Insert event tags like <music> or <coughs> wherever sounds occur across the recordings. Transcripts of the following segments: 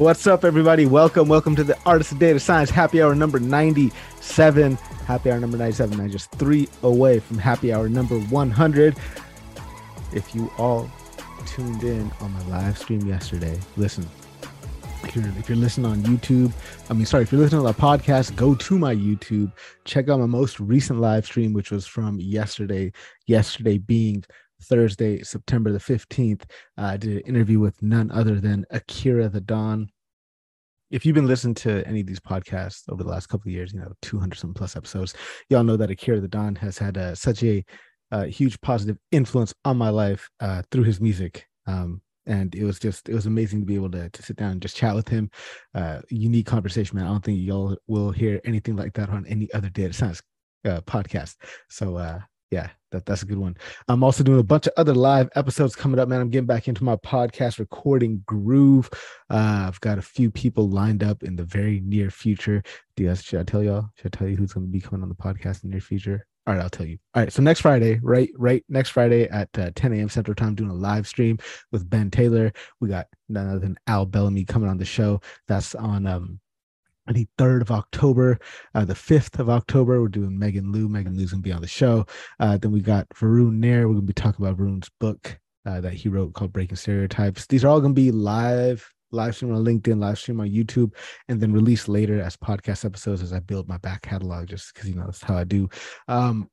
What's up, everybody? Welcome, welcome to the Artist of Data Science Happy Hour number 97. Happy Hour number 97. I'm just three away from Happy Hour number 100. If you all tuned in on my live stream yesterday, listen. If you're, if you're listening on YouTube, I mean, sorry, if you're listening to the podcast, go to my YouTube, check out my most recent live stream, which was from yesterday. Yesterday being Thursday, September the 15th. Uh, I did an interview with none other than Akira the Don. If you've been listening to any of these podcasts over the last couple of years, you know, 200 some plus episodes, y'all know that Akira the Don has had uh, such a uh, huge positive influence on my life uh, through his music. Um, and it was just it was amazing to be able to, to sit down and just chat with him uh unique conversation man i don't think y'all will hear anything like that on any other data science uh, podcast so uh yeah, that, that's a good one. I'm also doing a bunch of other live episodes coming up, man. I'm getting back into my podcast recording groove. Uh, I've got a few people lined up in the very near future. DS, should I tell y'all? Should I tell you who's going to be coming on the podcast in the near future? All right, I'll tell you. All right, so next Friday, right, right, next Friday at uh, 10 a.m. Central Time, doing a live stream with Ben Taylor. We got none other than Al Bellamy coming on the show. That's on um the 3rd of October, uh, the 5th of October, we're doing Megan Lieu. Megan Lieu's gonna be on the show. Uh, then we got Varun Nair. We're gonna be talking about Varun's book uh, that he wrote called Breaking Stereotypes. These are all gonna be live, live stream on LinkedIn, live stream on YouTube, and then released later as podcast episodes as I build my back catalog, just because you know that's how I do. Um,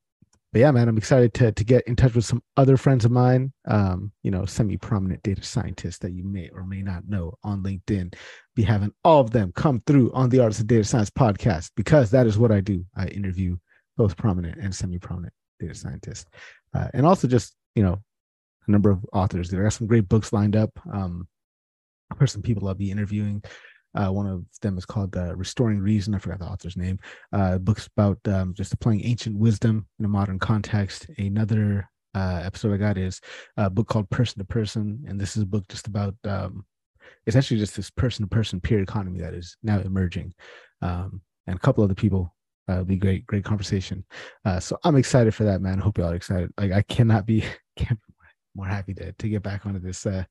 but yeah, man, I'm excited to to get in touch with some other friends of mine, um, you know, semi-prominent data scientists that you may or may not know on LinkedIn. Be having all of them come through on the Artists of Data Science podcast because that is what I do. I interview both prominent and semi-prominent data scientists, uh, and also just you know a number of authors. There are some great books lined up. Um, for some people I'll be interviewing. Uh, one of them is called uh, Restoring Reason. I forgot the author's name. Uh, books about um, just applying ancient wisdom in a modern context. Another uh, episode I got is a book called Person to Person, and this is a book just about. Um, it's actually just this person to person peer economy that is now emerging, um, and a couple other people. Uh, be great, great conversation. Uh, so I'm excited for that, man. Hope y'all are excited. Like I cannot be, <laughs> can't be more happy to to get back onto this uh,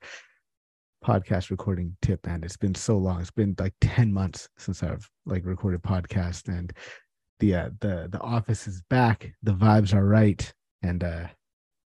podcast recording tip and it's been so long. It's been like 10 months since i've like recorded podcast and the uh, the the office is back. The vibes are right. And uh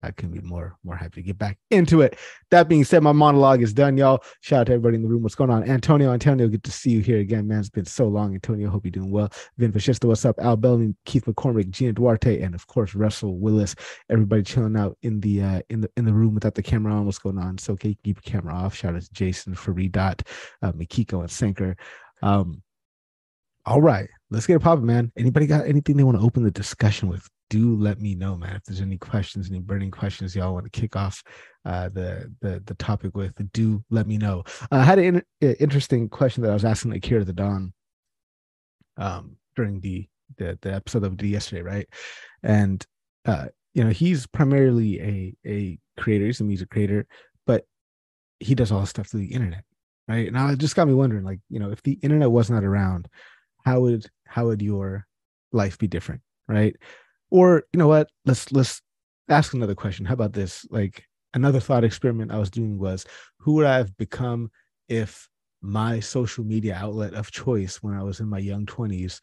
I can be more more happy to get back into it. That being said, my monologue is done, y'all. Shout out to everybody in the room. What's going on, Antonio? Antonio, good to see you here again, man. It's been so long, Antonio. Hope you're doing well. Vin Vashishta, what's up? Al Bellamy, Keith McCormick, Gina Duarte, and of course Russell Willis. Everybody chilling out in the uh, in the in the room without the camera on. What's going on? So okay, keep your camera off. Shout out to Jason, Faridot, uh, Mikiko, and Sanker. Um, all right, let's get it popping, man. Anybody got anything they want to open the discussion with? Do let me know, man. If there's any questions, any burning questions y'all want to kick off uh, the the the topic with, do let me know. Uh, I had an in- interesting question that I was asking Akira the Don um, during the, the the episode of the yesterday, right? And uh, you know, he's primarily a a creator. He's a music creator, but he does all this stuff through the internet, right? Now it just got me wondering, like, you know, if the internet was not around, how would how would your life be different, right? Or you know what? Let's let's ask another question. How about this? Like another thought experiment I was doing was who would I have become if my social media outlet of choice when I was in my young 20s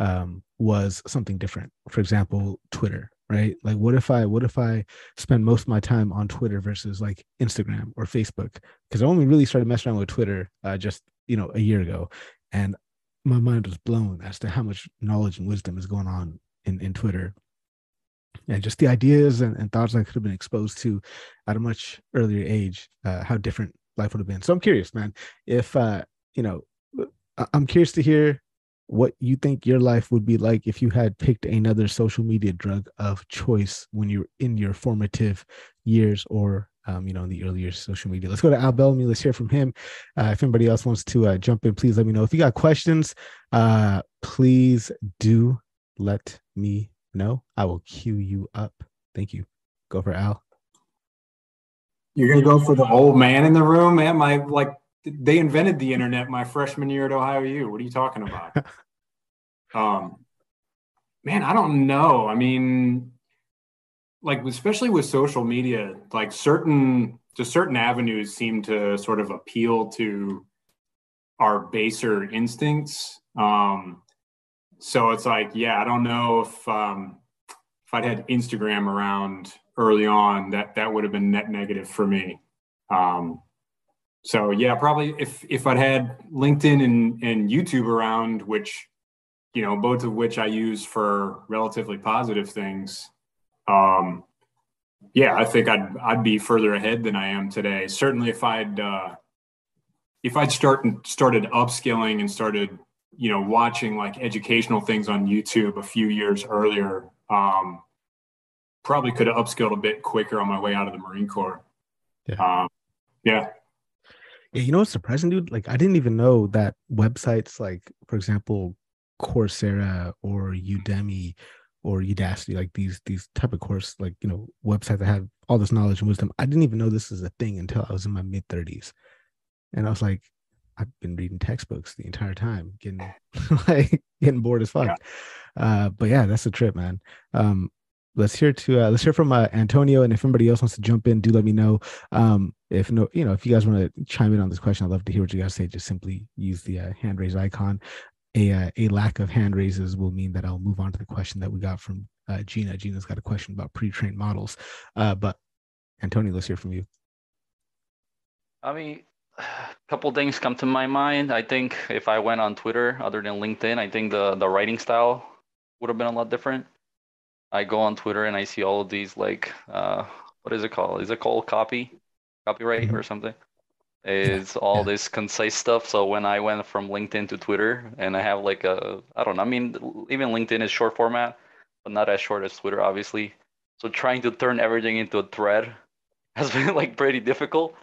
um, was something different. For example, Twitter, right? Like what if I what if I spend most of my time on Twitter versus like Instagram or Facebook? Because I only really started messing around with Twitter uh, just you know a year ago, and my mind was blown as to how much knowledge and wisdom is going on in, in Twitter and just the ideas and, and thoughts I could have been exposed to at a much earlier age, uh, how different life would have been. So I'm curious, man, if, uh, you know, I'm curious to hear what you think your life would be like if you had picked another social media drug of choice when you're in your formative years or um, you know, in the earlier social media. Let's go to Al Bellamy. Let's hear from him. Uh, if anybody else wants to uh, jump in, please let me know. If you got questions, uh, please do let me no, I will cue you up. Thank you. Go for Al. You're gonna go for the old man in the room, man. My like they invented the internet my freshman year at Ohio U. What are you talking about? <laughs> um, man, I don't know. I mean, like especially with social media, like certain just certain avenues seem to sort of appeal to our baser instincts. Um, so it's like, yeah, I don't know if um, if I'd had Instagram around early on, that that would have been net negative for me. Um, so yeah, probably if if I'd had LinkedIn and, and YouTube around, which you know, both of which I use for relatively positive things, um, yeah, I think I'd I'd be further ahead than I am today. Certainly, if I'd uh, if I'd start started upskilling and started you know watching like educational things on YouTube a few years earlier, um, probably could have upskilled a bit quicker on my way out of the Marine Corps. Yeah. Um, yeah. Yeah, you know what's surprising, dude? Like I didn't even know that websites like, for example, Coursera or Udemy or Udacity, like these these type of course, like you know, websites that have all this knowledge and wisdom. I didn't even know this is a thing until I was in my mid thirties, and I was like, I've been reading textbooks the entire time, getting <laughs> like getting bored as fuck. Yeah. Uh, but yeah, that's a trip, man. Um, let's hear to uh, let's hear from uh, Antonio, and if anybody else wants to jump in, do let me know. Um, if no, you know, if you guys want to chime in on this question, I'd love to hear what you guys say. Just simply use the uh, hand raise icon a uh, a lack of hand raises will mean that I'll move on to the question that we got from uh, Gina. Gina's got a question about pre-trained models, uh, but Antonio, let's hear from you. I mean, a <sighs> couple things come to my mind. I think if I went on Twitter other than LinkedIn, I think the the writing style would have been a lot different. I go on Twitter and I see all of these like uh, what is it called? Is it called copy, copyright mm-hmm. or something? is all yeah. this concise stuff. So when I went from LinkedIn to Twitter, and I have like a, I don't know, I mean, even LinkedIn is short format, but not as short as Twitter, obviously. So trying to turn everything into a thread <laughs> has been like pretty difficult.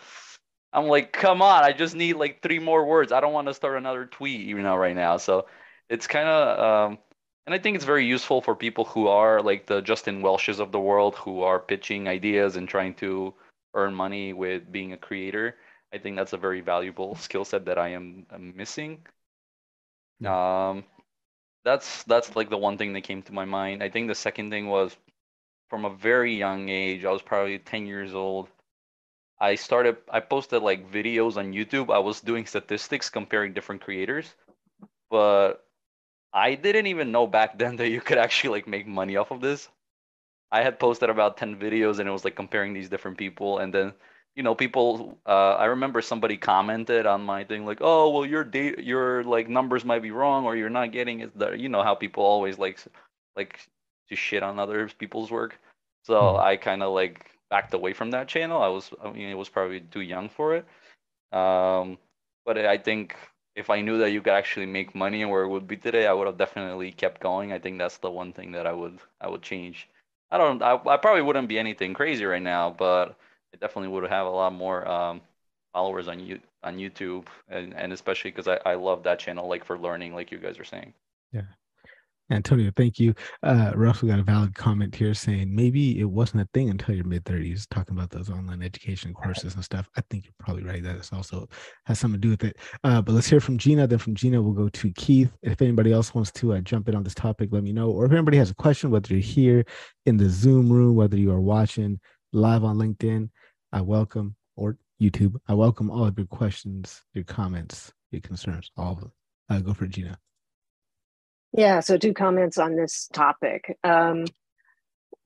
I'm like, come on, I just need like three more words. I don't want to start another tweet, you know, right now. So it's kind of, um, and I think it's very useful for people who are like the Justin Welshes of the world, who are pitching ideas and trying to earn money with being a creator I think that's a very valuable skill set that I am, missing. Um, that's that's like the one thing that came to my mind. I think the second thing was from a very young age. I was probably ten years old. I started. I posted like videos on YouTube. I was doing statistics comparing different creators, but I didn't even know back <laughs> then that you could actually like make money off of this. I had posted about 10 videos and it was like comparing these different people and then you know people uh, i remember somebody commented on my thing like oh well your date your like numbers might be wrong or you're not getting it there you know how people always like like to shit on other people's work so mm. i kind of like backed away from that channel i was i mean it was probably too young for it um but i think if i knew that you could actually make money and where it would be today i would have definitely kept going i think that's the one thing that i would i would change i don't i, I probably wouldn't be anything crazy right now but it definitely would have a lot more um, followers on you on YouTube, and, and especially because I, I love that channel, like for learning, like you guys are saying. Yeah. Antonio, thank you. Uh, Russ, we got a valid comment here saying maybe it wasn't a thing until your mid 30s, talking about those online education courses and stuff. I think you're probably right. That it's also has something to do with it. Uh, but let's hear from Gina. Then from Gina, we'll go to Keith. If anybody else wants to uh, jump in on this topic, let me know. Or if anybody has a question, whether you're here in the Zoom room, whether you are watching live on LinkedIn, I welcome, or YouTube, I welcome all of your questions, your comments, your concerns, all of them. Uh, go for Gina. Yeah, so two comments on this topic. Um,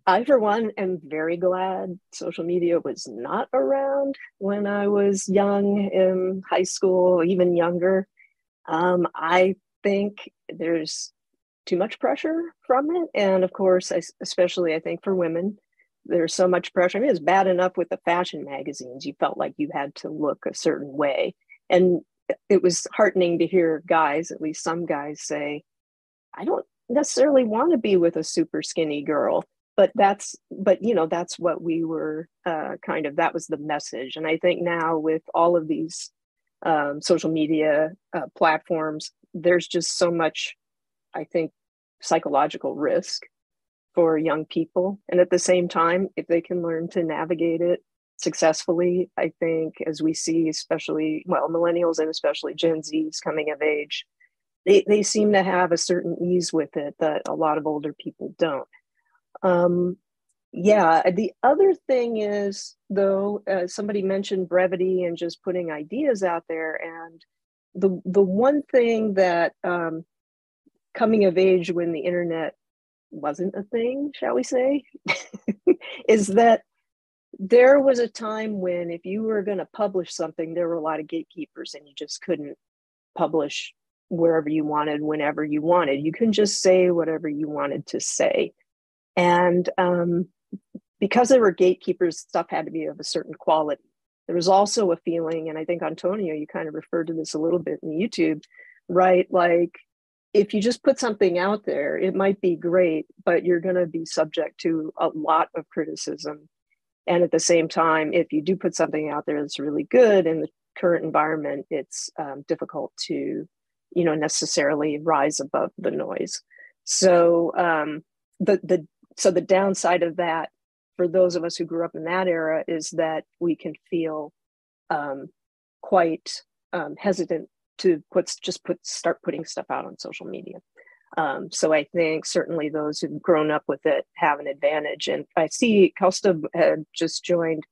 I, for one, am very glad social media was not around when I was young in high school, even younger. Um, I think there's too much pressure from it. And of course, especially I think for women, there's so much pressure. I mean, it's bad enough with the fashion magazines. You felt like you had to look a certain way. And it was heartening to hear guys, at least some guys, say, I don't necessarily want to be with a super skinny girl. But that's, but you know, that's what we were uh, kind of, that was the message. And I think now with all of these um, social media uh, platforms, there's just so much, I think, psychological risk for young people. And at the same time, if they can learn to navigate it successfully, I think as we see, especially, well, millennials and especially Gen Zs coming of age, they, they seem to have a certain ease with it that a lot of older people don't. Um, yeah, the other thing is, though, uh, somebody mentioned brevity and just putting ideas out there. And the the one thing that um, coming of age when the internet wasn't a thing, shall we say, <laughs> is that there was a time when if you were going to publish something, there were a lot of gatekeepers and you just couldn't publish wherever you wanted, whenever you wanted. You can just say whatever you wanted to say. And um, because there were gatekeepers, stuff had to be of a certain quality. There was also a feeling, and I think Antonio, you kind of referred to this a little bit in YouTube, right? Like if you just put something out there, it might be great, but you're going to be subject to a lot of criticism. And at the same time, if you do put something out there that's really good in the current environment, it's um, difficult to, you know, necessarily rise above the noise. So um, the the so the downside of that for those of us who grew up in that era is that we can feel um, quite um, hesitant to put just put start putting stuff out on social media. Um, so I think certainly those who've grown up with it have an advantage. And I see Costa had just joined,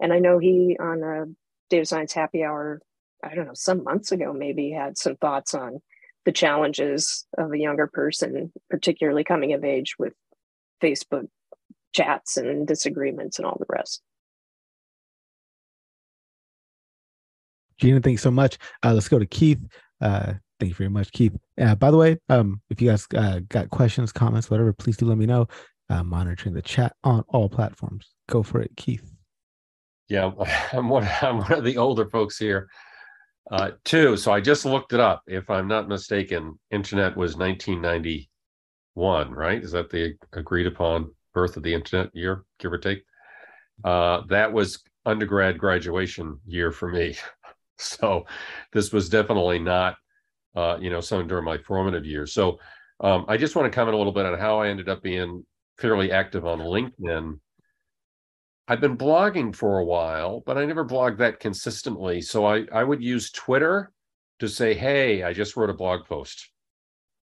and I know he on a data science happy hour, I don't know, some months ago maybe had some thoughts on the challenges of a younger person, particularly coming of age with Facebook chats and disagreements and all the rest. Gina, thanks so much. Uh, let's go to Keith. Uh, thank you very much, Keith. Uh, by the way, um, if you guys uh, got questions, comments, whatever, please do let me know. Uh, monitoring the chat on all platforms. Go for it, Keith. Yeah, <laughs> I'm one. I'm one of the older folks here. Uh, too. So I just looked it up. If I'm not mistaken, internet was 1991, right? Is that the agreed upon birth of the internet year, give or take. Uh, that was undergrad graduation year for me. <laughs> so this was definitely not, uh, you know, something during my formative years. So um, I just want to comment a little bit on how I ended up being fairly active on LinkedIn. I've been blogging for a while, but I never blogged that consistently. So I, I would use Twitter to say, hey, I just wrote a blog post.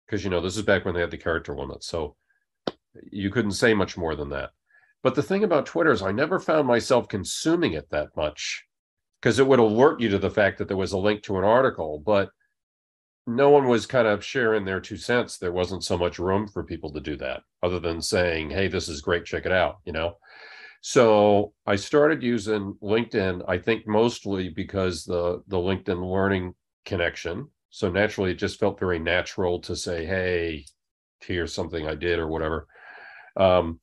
Because, you know, this is back when they had the character limit. So you couldn't say much more than that. But the thing about Twitter is I never found myself consuming it that much because it would alert you to the fact that there was a link to an article, but no one was kind of sharing their two cents. There wasn't so much room for people to do that other than saying, hey, this is great, check it out, you know? So I started using LinkedIn, I think mostly because the the LinkedIn learning connection. So naturally it just felt very natural to say, hey, here's something I did or whatever. Um,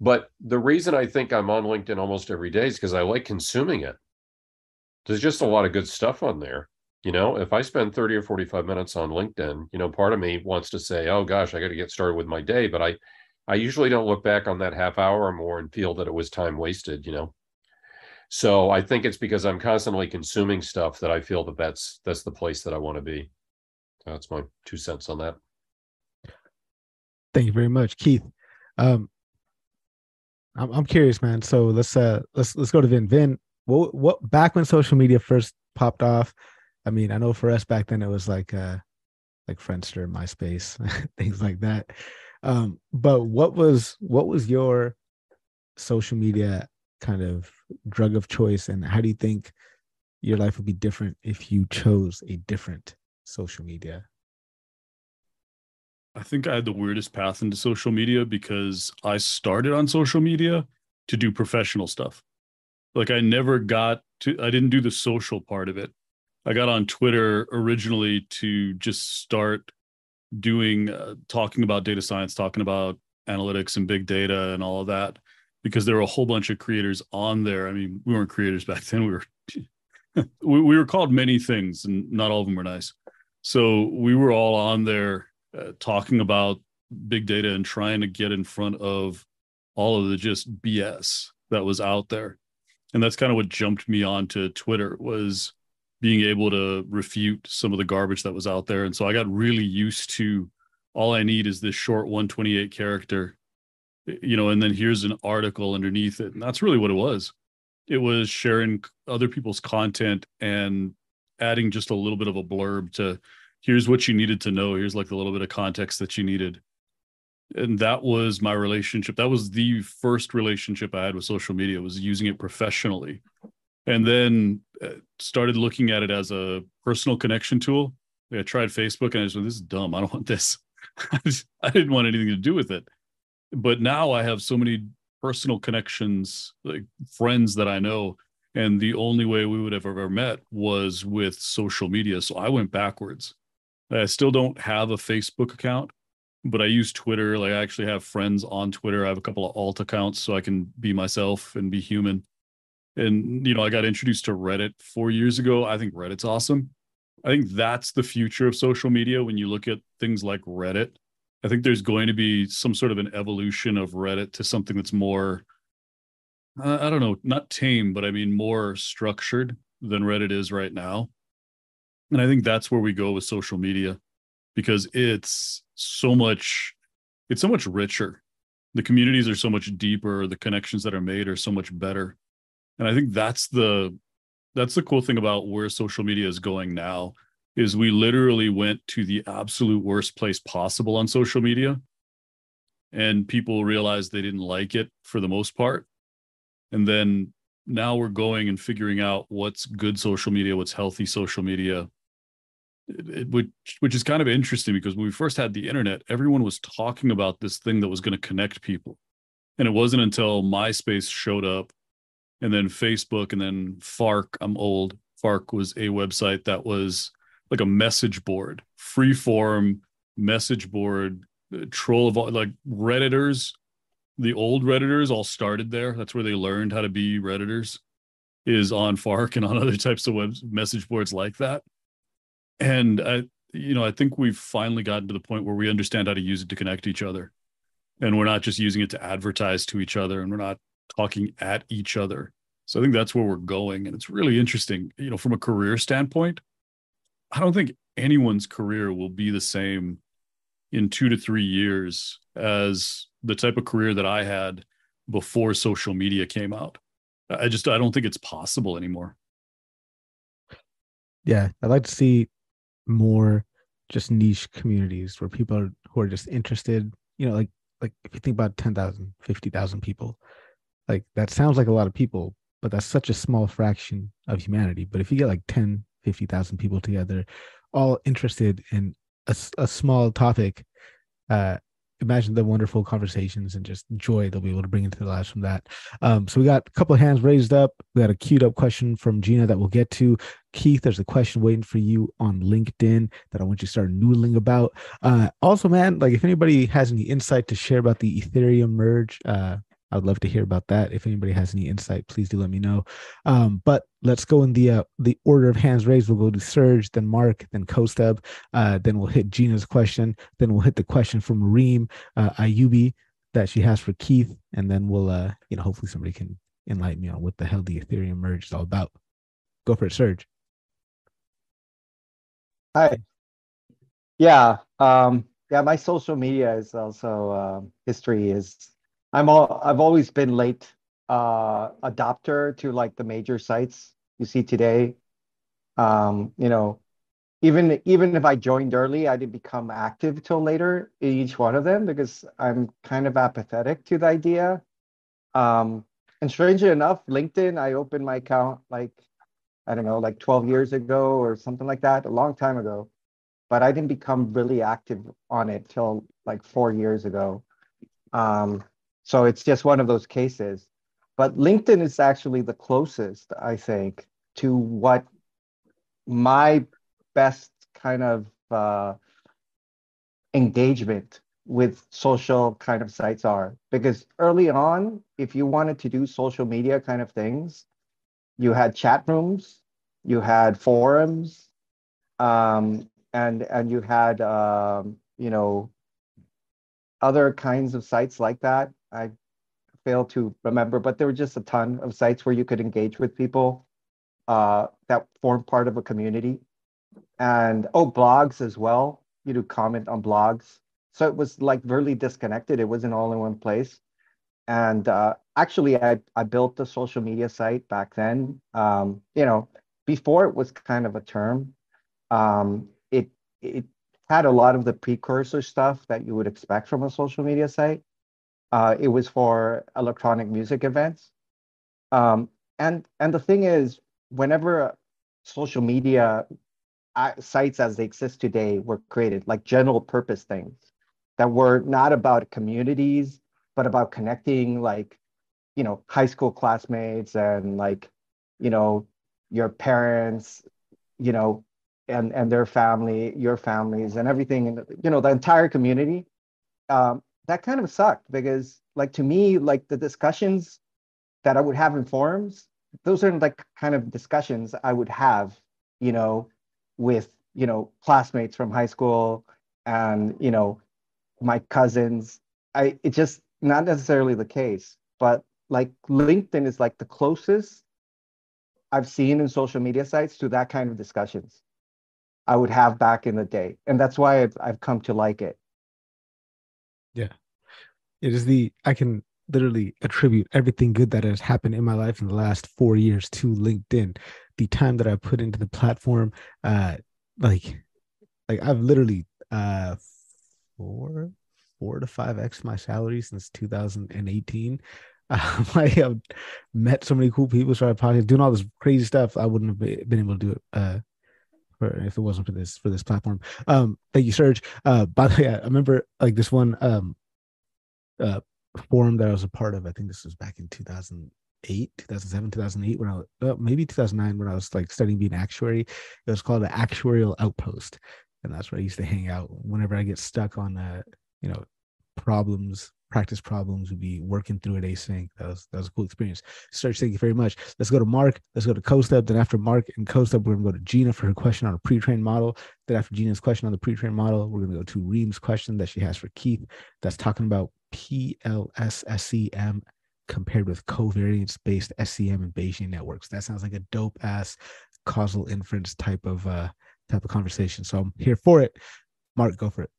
but the reason I think I'm on LinkedIn almost every day is because I like consuming it. There's just a lot of good stuff on there. You know, if I spend 30 or 45 minutes on LinkedIn, you know, part of me wants to say, oh gosh, I got to get started with my day. But I, I usually don't look back on that half hour or more and feel that it was time wasted, you know. So I think it's because I'm constantly consuming stuff that I feel that that's that's the place that I want to be. That's my two cents on that. Thank you very much, Keith. Um, I'm I'm curious, man. So let's uh let's let's go to Vin. Vin, what what back when social media first popped off? I mean, I know for us back then it was like uh like Friendster, MySpace, <laughs> things like that. Um, but what was what was your social media kind of drug of choice, and how do you think your life would be different if you chose a different social media I think I had the weirdest path into social media because I started on social media to do professional stuff. Like I never got to, I didn't do the social part of it. I got on Twitter originally to just start doing, uh, talking about data science, talking about analytics and big data and all of that, because there were a whole bunch of creators on there. I mean, we weren't creators back then. We were, <laughs> we, we were called many things and not all of them were nice. So we were all on there uh, talking about big data and trying to get in front of all of the just BS that was out there. And that's kind of what jumped me onto Twitter was being able to refute some of the garbage that was out there. And so I got really used to all I need is this short 128 character, you know, and then here's an article underneath it. And that's really what it was. It was sharing other people's content and adding just a little bit of a blurb to here's what you needed to know here's like a little bit of context that you needed and that was my relationship that was the first relationship i had with social media was using it professionally and then uh, started looking at it as a personal connection tool. I tried Facebook and I just went, this is dumb. I don't want this. <laughs> I didn't want anything to do with it. But now I have so many personal connections, like friends that I know. And the only way we would have ever met was with social media. So I went backwards. I still don't have a Facebook account, but I use Twitter. Like I actually have friends on Twitter. I have a couple of alt accounts so I can be myself and be human. And you know, I got introduced to Reddit four years ago. I think Reddit's awesome. I think that's the future of social media when you look at things like Reddit. I think there's going to be some sort of an evolution of Reddit to something that's more, uh, I don't know, not tame, but I mean more structured than Reddit is right now. And I think that's where we go with social media because it's so much, it's so much richer. The communities are so much deeper. The connections that are made are so much better. And I think that's the, that's the cool thing about where social media is going now is we literally went to the absolute worst place possible on social media and people realized they didn't like it for the most part. And then now we're going and figuring out what's good social media what's healthy social media it, it, which which is kind of interesting because when we first had the internet everyone was talking about this thing that was going to connect people. And it wasn't until myspace showed up and then facebook and then fark i'm old fark was a website that was like a message board, free form message board, uh, troll of all like Redditors. The old Redditors all started there. That's where they learned how to be Redditors, is on Fark and on <laughs> other types of web message boards like that. And I, you know, I think we've finally gotten to the point where we understand how to use it to connect each other. And we're not just using it to advertise to each other and we're not talking at each other. So I think that's where we're going. And it's really interesting, you know, from a career standpoint I don't think anyone's career will be the same in two to three years as the type of career that I had before social media came out. I just I don't think it's possible anymore. Yeah, I'd like to see more just niche communities where people are who are just interested, you know, like like if you think about 10,000, 50,000 people, like that sounds like a lot of people, but that's such a small fraction of humanity. But if you get like 10, 50,000 people together, all interested in a, a small topic. Uh, imagine the wonderful conversations and just joy they'll be able to bring into their lives from that. Um, so we got a couple of hands raised up. We got a queued up question from Gina that we'll get to. Keith, there's a question waiting for you on LinkedIn that I want you to start noodling about. Uh, also, man, like if anybody has any insight to share about the Ethereum merge, uh, I would love to hear about that. If anybody has any insight, please do let me know. Um, but let's go in the uh, the order of hands raised. We'll go to Serge, then Mark, then Kostub, uh, then we'll hit Gina's question, then we'll hit the question from Reem uh, Ayubi that she has for Keith, and then we'll uh, you know hopefully somebody can enlighten me on what the hell the Ethereum merge is all about. Go for it, Serge. Hi. Yeah. Um, yeah, my social media is also uh, history is I'm all I've always been late uh adopter to like the major sites you see today. Um, you know, even even if I joined early, I didn't become active till later in each one of them because I'm kind of apathetic to the idea. Um, and strangely enough, LinkedIn, I opened my account like I don't know, like 12 years ago or something like that, a long time ago. But I didn't become really active on it till like four years ago. Um, so it's just one of those cases. But LinkedIn is actually the closest, I think, to what my best kind of uh, engagement with social kind of sites are. Because early on, if you wanted to do social media kind of things, you had chat rooms, you had forums, um, and and you had um, you know other kinds of sites like that. I fail to remember, but there were just a ton of sites where you could engage with people uh, that form part of a community. And oh, blogs as well. You do comment on blogs. So it was like really disconnected. It wasn't all in one place. And uh, actually, I, I built a social media site back then. Um, you know, before it was kind of a term. Um, it it had a lot of the precursor stuff that you would expect from a social media site. Uh, it was for electronic music events. Um, and and the thing is, whenever social media uh, sites as they exist today were created, like general purpose things that were not about communities, but about connecting like, you know, high school classmates and like, you know, your parents, you know, and and their family, your families, and everything, and you know, the entire community. Um, that kind of sucked because, like, to me, like the discussions that I would have in forums, those are like kind of discussions I would have, you know, with you know classmates from high school and you know my cousins. I it's just not necessarily the case, but like LinkedIn is like the closest I've seen in social media sites to that kind of discussions I would have back in the day. And that's why I've, I've come to like it. Yeah. It is the, I can literally attribute everything good that has happened in my life in the last four years to LinkedIn. The time that I put into the platform, uh, like, like I've literally, uh, four, four to five X my salary since 2018. <laughs> Um, I have met so many cool people, started podcasting, doing all this crazy stuff. I wouldn't have been able to do it uh, for, if it wasn't for this for this platform. Um, thank you, Serge. Uh, by the way, I remember like this one um, uh, forum that I was a part of. I think this was back in 2008, 2007, 2008, when I was, uh, maybe 2009 when I was like studying being actuary. It was called the Actuarial Outpost, and that's where I used to hang out whenever I get stuck on uh, you know problems practice problems, we'd be working through it async. That was that was a cool experience. Serge, thank you very much. Let's go to Mark. Let's go to CoStep. Then after Mark and CoStep, we're gonna go to Gina for her question on a pre-trained model. Then after Gina's question on the pre-trained model, we're gonna go to Reem's question that she has for Keith. That's talking about PLS-SEM compared with covariance-based SEM and Bayesian networks. That sounds like a dope ass causal inference type of uh type of conversation. So I'm here for it. Mark, go for it.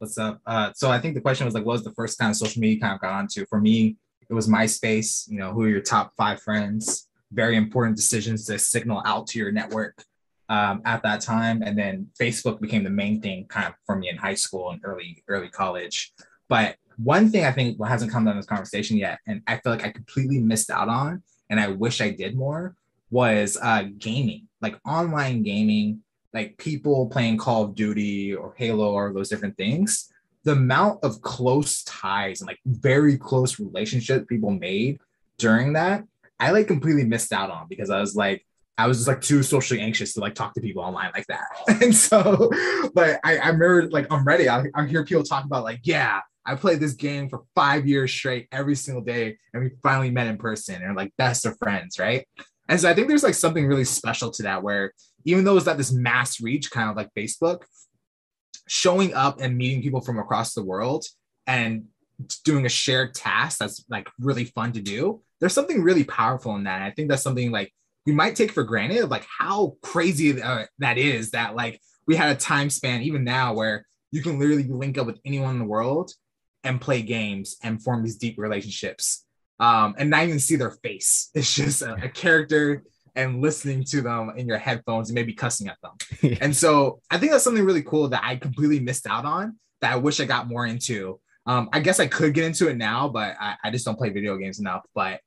What's up? Uh, so I think the question was like, what was the first kind of social media kind of got onto? For me, it was MySpace. You know, who are your top five friends? Very important decisions to signal out to your network um, at that time. And then Facebook became the main thing kind of for me in high school and early early college. But one thing I think hasn't come down this conversation yet, and I feel like I completely missed out on, and I wish I did more, was uh, gaming, like online gaming like people playing Call of Duty or Halo or those different things, the amount of close ties and like very close relationships people made during that, I like completely missed out on because I was like, I was just like too socially anxious to like talk to people online like that. <laughs> and so, but I, I remember like I'm ready. I, I hear people talk about like, yeah, I played this game for five years straight every single day, and we finally met in person and like best of friends, right? And so I think there's like something really special to that where even though it's not this mass reach, kind of like Facebook, showing up and meeting people from across the world and doing a shared task that's like really fun to do. There's something really powerful in that. And I think that's something like we might take for granted, like how crazy uh, that is that like we had a time span even now where you can literally link up with anyone in the world and play games and form these deep relationships um, and not even see their face. <laughs> It's just a, a character and listening to them in your headphones and maybe cussing at them. <laughs> and so I think that's something really cool that I completely missed out on that I wish I got more into. Um, I guess I could get into it now, but I, I, just don't play video games enough. But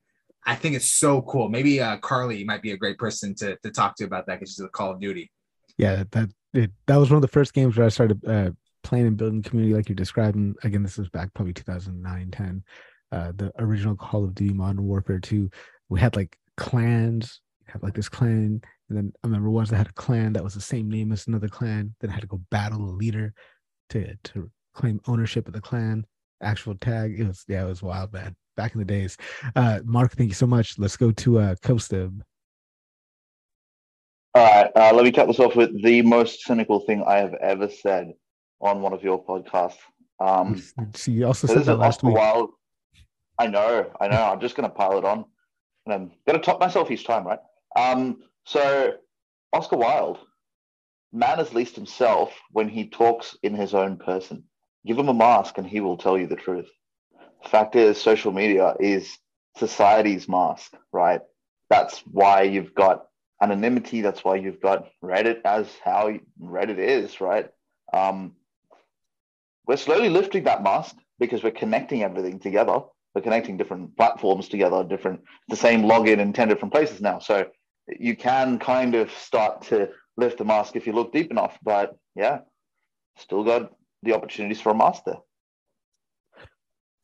I think it's so cool. Maybe uh, Carly might be a great person to, to talk to about that because she's a Call of Duty. Yeah, that it, that was one of the first games where I started uh, playing and building community like you're describing. Again, this was back probably 2009, 10. Uh, the original Call of Duty Modern Warfare 2. We had like clans had like this clan, and then I remember once I had a clan that was the same name as another clan. Then I had to go battle a leader to to claim ownership of the clan. Actual tag. It was yeah, it was wild, man. Back in the days. Uh, Mark, thank you so much. Let's go to uh. All right, uh, let me cut this off with the most cynical thing I have ever said on one of your podcasts. Um, <laughs> she also said that last week. Wild. I know, I know. I'm just going to pile it on, and I'm going to top myself each time, right? Um, so Oscar Wilde, man is least himself when he talks in his own person. Give him a mask and he will tell you the truth. The fact is, social media is society's mask, right? That's why you've got anonymity. That's why you've got Reddit as how Reddit is, right? Um, we're slowly lifting that mask because we're connecting everything together. We're connecting different platforms together, different the same login in ten different places now. So you can kind of start to lift the mask if you look deep enough. But yeah, still got the opportunities for a master.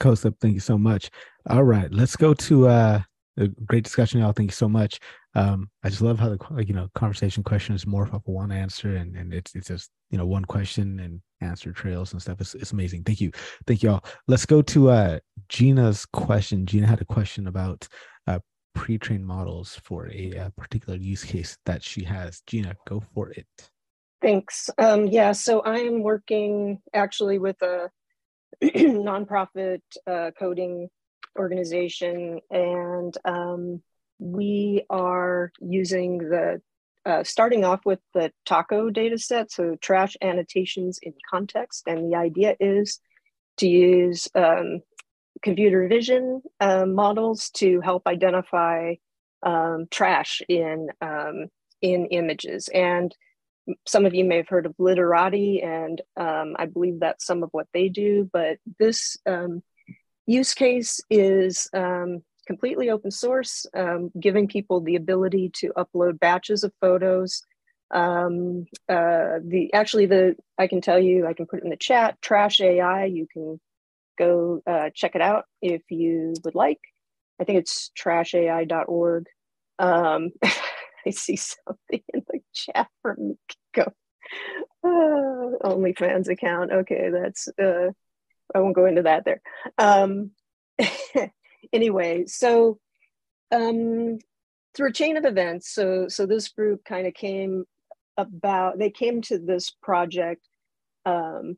Kosep, thank you so much. All right, let's go to uh, a great discussion, y'all. Thank you so much. Um, I just love how the you know conversation question is more of a one answer, and and it's it's just you know one question and answer trails and stuff. It's it's amazing. Thank you, thank you all. Let's go to uh Gina's question. Gina had a question about uh pre-trained models for a, a particular use case that she has. Gina, go for it. Thanks. Um, yeah, so I am working actually with a <clears throat> nonprofit uh, coding organization, and um, we are using the uh, starting off with the TACO data set, so trash annotations in context. And the idea is to use um, computer vision uh, models to help identify um, trash in, um, in images. And some of you may have heard of Litterati, and um, I believe that's some of what they do. But this um, use case is um, completely open source, um, giving people the ability to upload batches of photos. Um, uh, the actually the I can tell you I can put it in the chat. Trash AI, you can go uh, check it out if you would like. I think it's trashai.org. Um, <laughs> I see something in the chat from Go. Uh, OnlyFans account. Okay, that's uh, I won't go into that there. Um, <laughs> anyway, so um, through a chain of events, so so this group kind of came about. They came to this project um,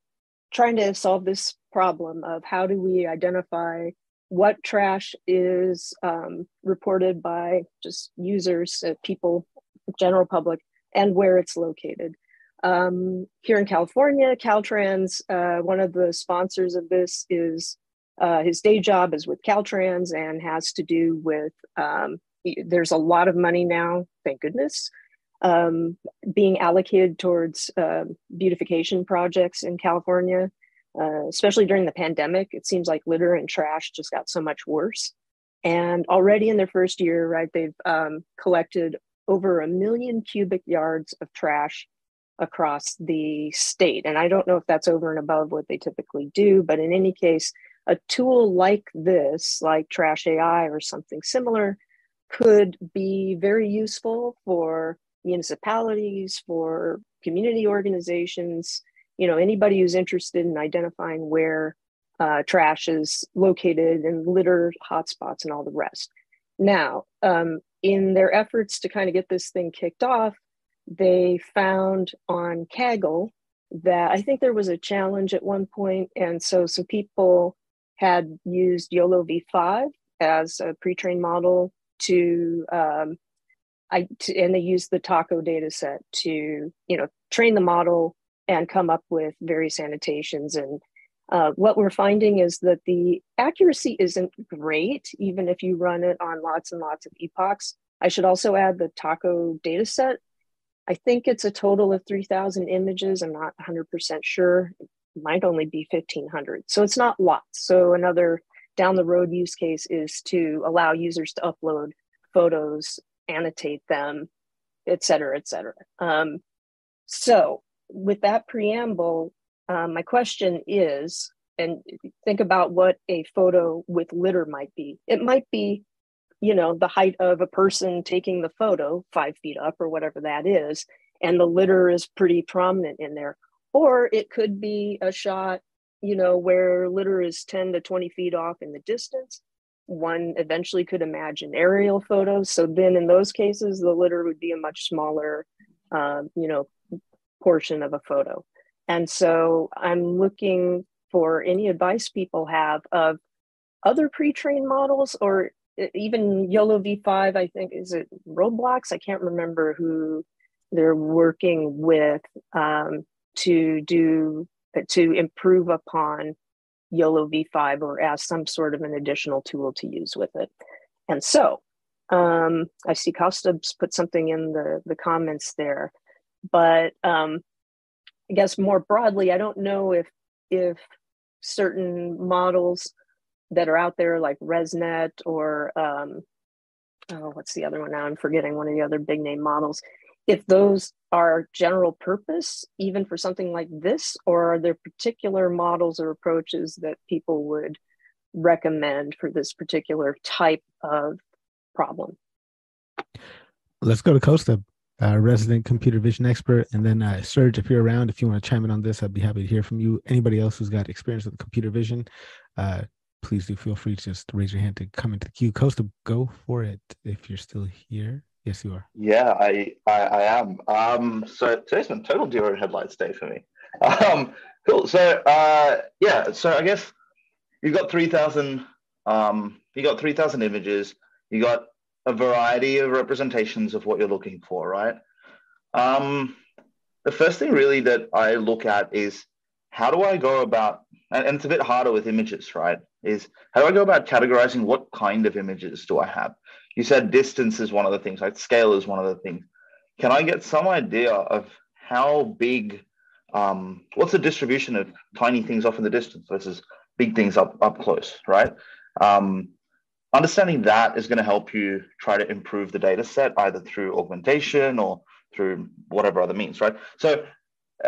trying to solve this problem of how do we identify what trash is um, reported by just users, uh, people, general public, and where it's located. Um, here in California, Caltrans, uh, one of the sponsors of this is uh, his day job is with Caltrans and has to do with, um, there's a lot of money now, thank goodness, um, being allocated towards uh, beautification projects in California uh, especially during the pandemic. It seems like litter and trash just got so much worse. And already in their first year, right, they've um, collected over a million cubic yards of trash across the state. And I don't know if that's over and above what they typically do, but in any case, a tool like this, like Trash AI or something similar, could be very useful for municipalities, for community organizations, you know anybody who's interested in identifying where uh, trash is located and litter hotspots and all the rest. Now, um, in their efforts to kind of get this thing kicked off, they found on Kaggle that I think there was a challenge at one point, and so some people had used YOLO v5 as a pre-trained model to um, I to, and they used the Taco data set to you know train the model and come up with various annotations. And uh, what we're finding is that the accuracy isn't great, even if you run it on lots and lots of epochs. I should also add the Taco data set. I think it's a total of 3,000 images. I'm not 100% sure. Might only be 1,500. So it's not lots. So another down the road use case is to allow users to upload photos, annotate them, et cetera, et cetera. Um, so with that preamble, um, my question is, and think about what a photo with litter might be. It might be, you know, the height of a person taking the photo, five feet up or whatever that is, and the litter is pretty prominent in there. Or it could be a shot, you know, where litter is 10 to 20 feet off in the distance. One eventually could imagine aerial photos. So then in those cases, the litter would be a much smaller, um, you know, portion of a photo. And so I'm looking for any advice people have of other pre-trained models or even YOLO V5, I think, is it Roboflow? I can't remember who they're working with um, to do to improve upon YOLO V5 or as some sort of an additional tool to use with it. And so um, I see Kostab's put something in the, the comments there. But um, I guess more broadly, I don't know if if certain models that are out there like ResNet or um, oh, what's the other one now? I'm forgetting one of the other big name models. If those are general purpose, even for something like this, or are there particular models or approaches that people would recommend for this particular type of problem? Let's go to Costa, uh, resident computer vision expert, and then uh, Serge, if you're around, if you want to chime in on this, I'd be happy to hear from you. Anybody else who's got experience with computer vision, uh, please do feel free to just raise your hand to come into the queue. Costa, go for it if you're still here. Yes, you are. Yeah, I I, I am. Um, so today's been total deer in headlights day for me. <laughs> Um, cool. So uh, yeah, so I guess you've got three thousand. Um, you got three thousand images. You got a variety of representations of what you're looking for, right? Um, the first thing really that I look at is how do I go about, and, and it's a bit harder with images, right? Is how do I go about categorizing what kind of images do I have? You said distance is one of the things, like scale is one of the things. Can I get some idea of how big, um, what's the distribution of tiny things off in the distance versus big things up up close, right? Um, understanding that is going to help you try to improve the data set either through augmentation or through whatever other means, right? So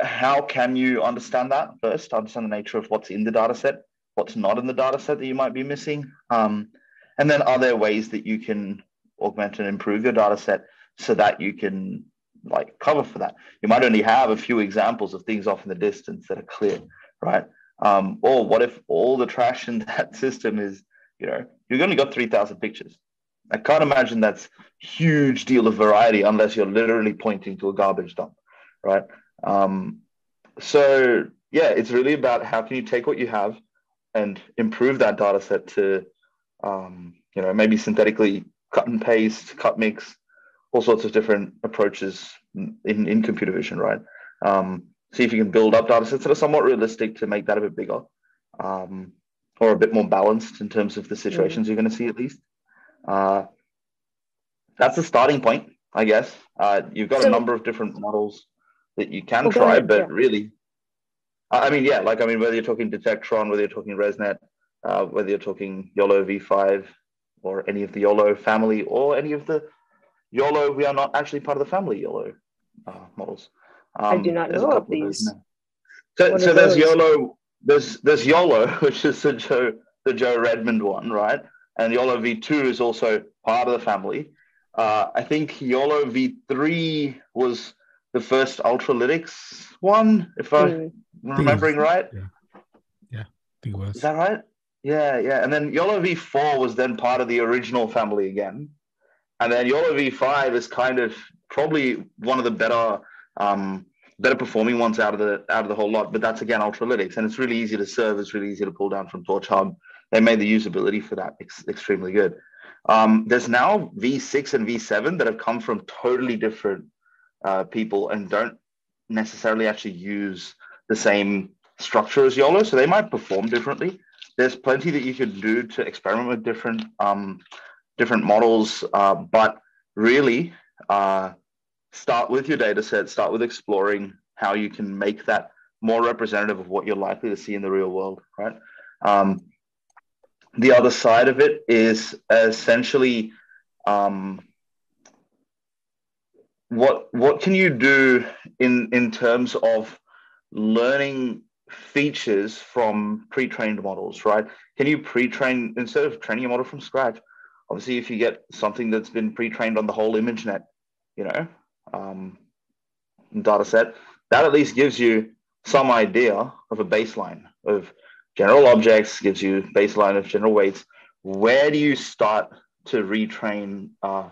how can you understand that first? Understand the nature of what's in the data set, what's not in the data set that you might be missing. Um, and then are there ways that you can augment and improve your data set so that you can like cover for that? You might only have a few examples of things off in the distance that are clear, right? Um, or what if all the trash in <laughs> that system is, you know, you've only got 3,000 pictures. I can't imagine that's huge deal of variety unless you're literally pointing to a garbage dump, right? Um, so yeah, it's really about how can you take what you have and improve that data set to, um, you know, maybe synthetically cut and paste, cut mix, all sorts of different approaches in, in computer vision, right? Um, see if you can build up data sets that are somewhat realistic to make that a bit bigger. Um, or a bit more balanced in terms of the situations mm. you're going to see at least. Uh, that's the starting point, I guess. Uh, you've got so, a number of different models that you can try, ahead, but yeah. really, I mean, yeah, like I mean, whether you're talking Detectron, whether you're talking ResNet, uh, whether you're talking YOLO V5 or any of the YOLO family or any of the YOLO, we are not actually part of the family YOLO uh, models. Um, I do not know of these. so, so there's YOLO there's there's YOLO, <laughs> which is the Joe the Joe Redmon one, right? And YOLO V2 is also part of the family. Uh, I think YOLO V3 was the first Ultralytics one, if I'm mm. remembering right. Yeah, yeah, I think it was. Is that right? Yeah, yeah. And then YOLO V4 was then part of the original family again. And then YOLO V5 is kind of probably one of the better um, better performing ones out of the out of the whole lot. But that's again Ultralytics, and it's really easy to serve. It's really easy to pull down from Torch Hub. They made the usability for that ex- extremely good. Um, there's now V6 and V7 that have come from totally different uh, people and don't necessarily actually use the same structure as YOLO, so they might perform differently. There's plenty that you can do to experiment with different um, different models, uh, but really, uh, start with your data set, start with exploring how you can make that more representative of what you're likely to see in the real world, right? Um, the other side of it is essentially um, what what can you do in in terms of learning features from pre-trained models, right? Can you pre-train instead of training a model from scratch? Obviously, if you get something that's been pre-trained on the whole ImageNet, you know, um, data set, that at least gives you some idea of a baseline of general objects, gives you baseline of general weights. Where do you start to retrain? Uh,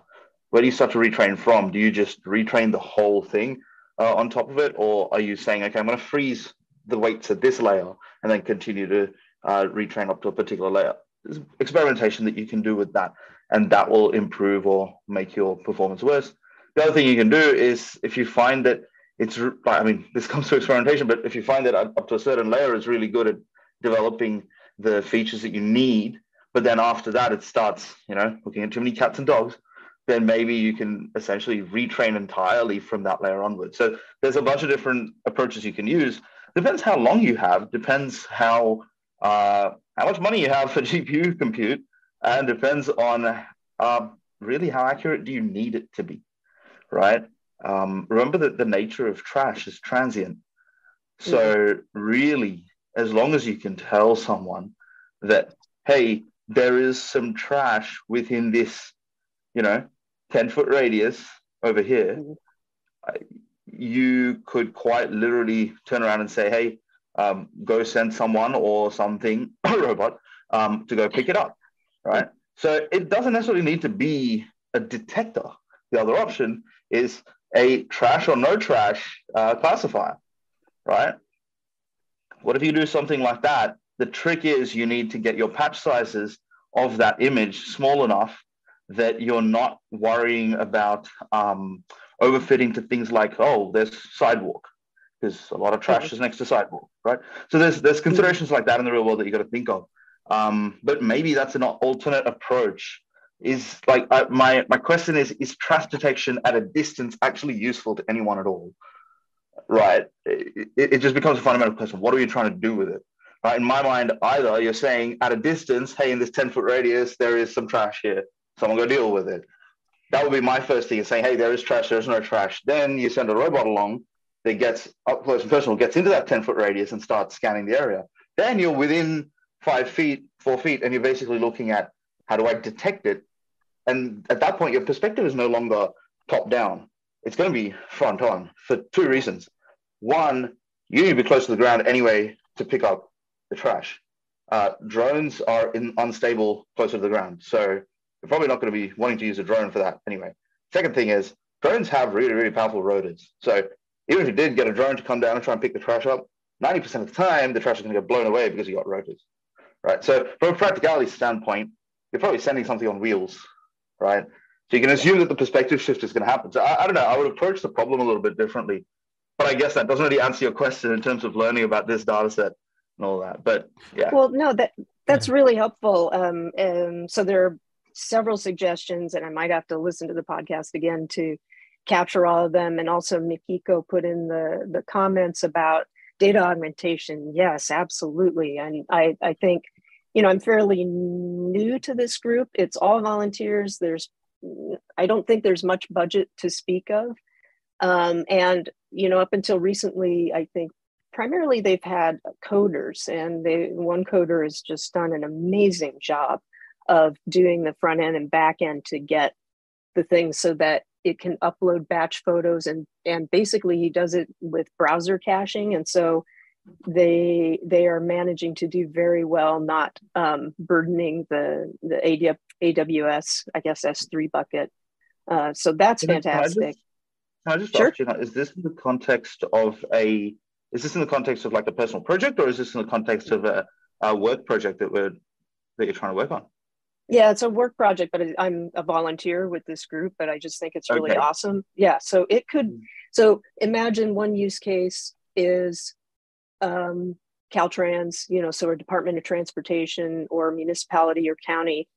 where do you start to retrain from? Do you just retrain the whole thing uh, on top of it, or are you saying, okay, I'm going to freeze the weights at this layer and then continue to uh, retrain up to a particular layer? There's experimentation that you can do with that, and that will improve or make your performance worse. The other thing you can do is if you find that it's, I mean, this <laughs> comes to experimentation, but if you find that up to a certain layer is really good at developing the features that you need, but then after that it starts, you know, looking at too many cats and dogs, then maybe you can essentially retrain entirely from that layer onwards. So there's a bunch of different approaches you can use. Depends how long you have. Depends how uh, how much money you have for <laughs> GPU compute, and depends on uh, really how accurate do you need it to be, right? Um, remember that the nature of trash is transient. So mm-hmm. really, as long as you can tell someone that, hey, there is some trash within this, you know, 10 foot radius over here, mm-hmm. You could quite literally turn around and say, hey, um, go send someone or something, <coughs> a robot, um, to go pick it up, right? So it doesn't necessarily need to be a detector. The other option is a trash or no trash uh, classifier, right? What if you do something like that? The trick is you need to get your patch sizes of that image small enough that you're not worrying about um, overfitting to things like, oh, there's sidewalk, because a lot of trash is next to sidewalk, right? So there's there's considerations like that in the real world that you got to think of. Um, but maybe that's an alternate approach. Is like uh, my my question is: Is trash detection at a distance actually useful to anyone at all? Right. It, it just becomes a fundamental question. What are you trying to do with it? Right. In my mind, either you're saying at a distance, hey, in this 10 foot radius, there is some trash here. Someone go deal with it. That would be my first thing: is saying, hey, there is trash. There's no trash. Then you send a robot along that gets up close and personal, gets into that 10 foot radius and starts scanning the area. Then you're within five feet, four feet, and you're basically looking at how do I detect it? And at that point, your perspective is no longer top down. It's going to be front on for two reasons. One, you need to be close to the ground anyway to pick up the trash. Uh, drones are in unstable closer to the ground. So you're probably not going to be wanting to use a drone for that anyway. Second thing is drones have really, really powerful rotors. So even if you did get a drone to come down and try and pick the trash up, 90% of the time, the trash is going to get blown away because you got rotors right? So from a practicality standpoint, you're probably sending something on wheels, right? So you can assume that the perspective shift is going to happen. So I, I don't know. I would approach the problem a little bit differently, but I guess that doesn't really answer your question in terms of learning about this data set and all that. But yeah. Well, no, that that's really helpful. Um, and so there are several suggestions, and I might have to listen to the podcast again to capture all of them. And also, Mikiko put in the the comments about data augmentation. Yes absolutely. And i i think you know i'm fairly new to this group. It's all volunteers. There's i don't think there's much budget to speak of. Um, and you know up until recently i think primarily they've had coders and they one coder has just done an amazing job of doing the front end and back end to get the things so that it can upload batch photos and and basically he does it with browser caching. And so they they are managing to do very well not um, burdening the the aws i guess s3 bucket. Uh, so that's fantastic can i just, can I just sure. ask you is this in the context of a is this in the context of like a personal project or is this in the context of a, a work project that we're that you're trying to work on yeah, it's a work project, but I'm a volunteer with this group, but I just think it's really okay. awesome. Yeah, so it could, mm. so imagine one use case is um, Caltrans, you know, so a Department of Transportation or municipality or county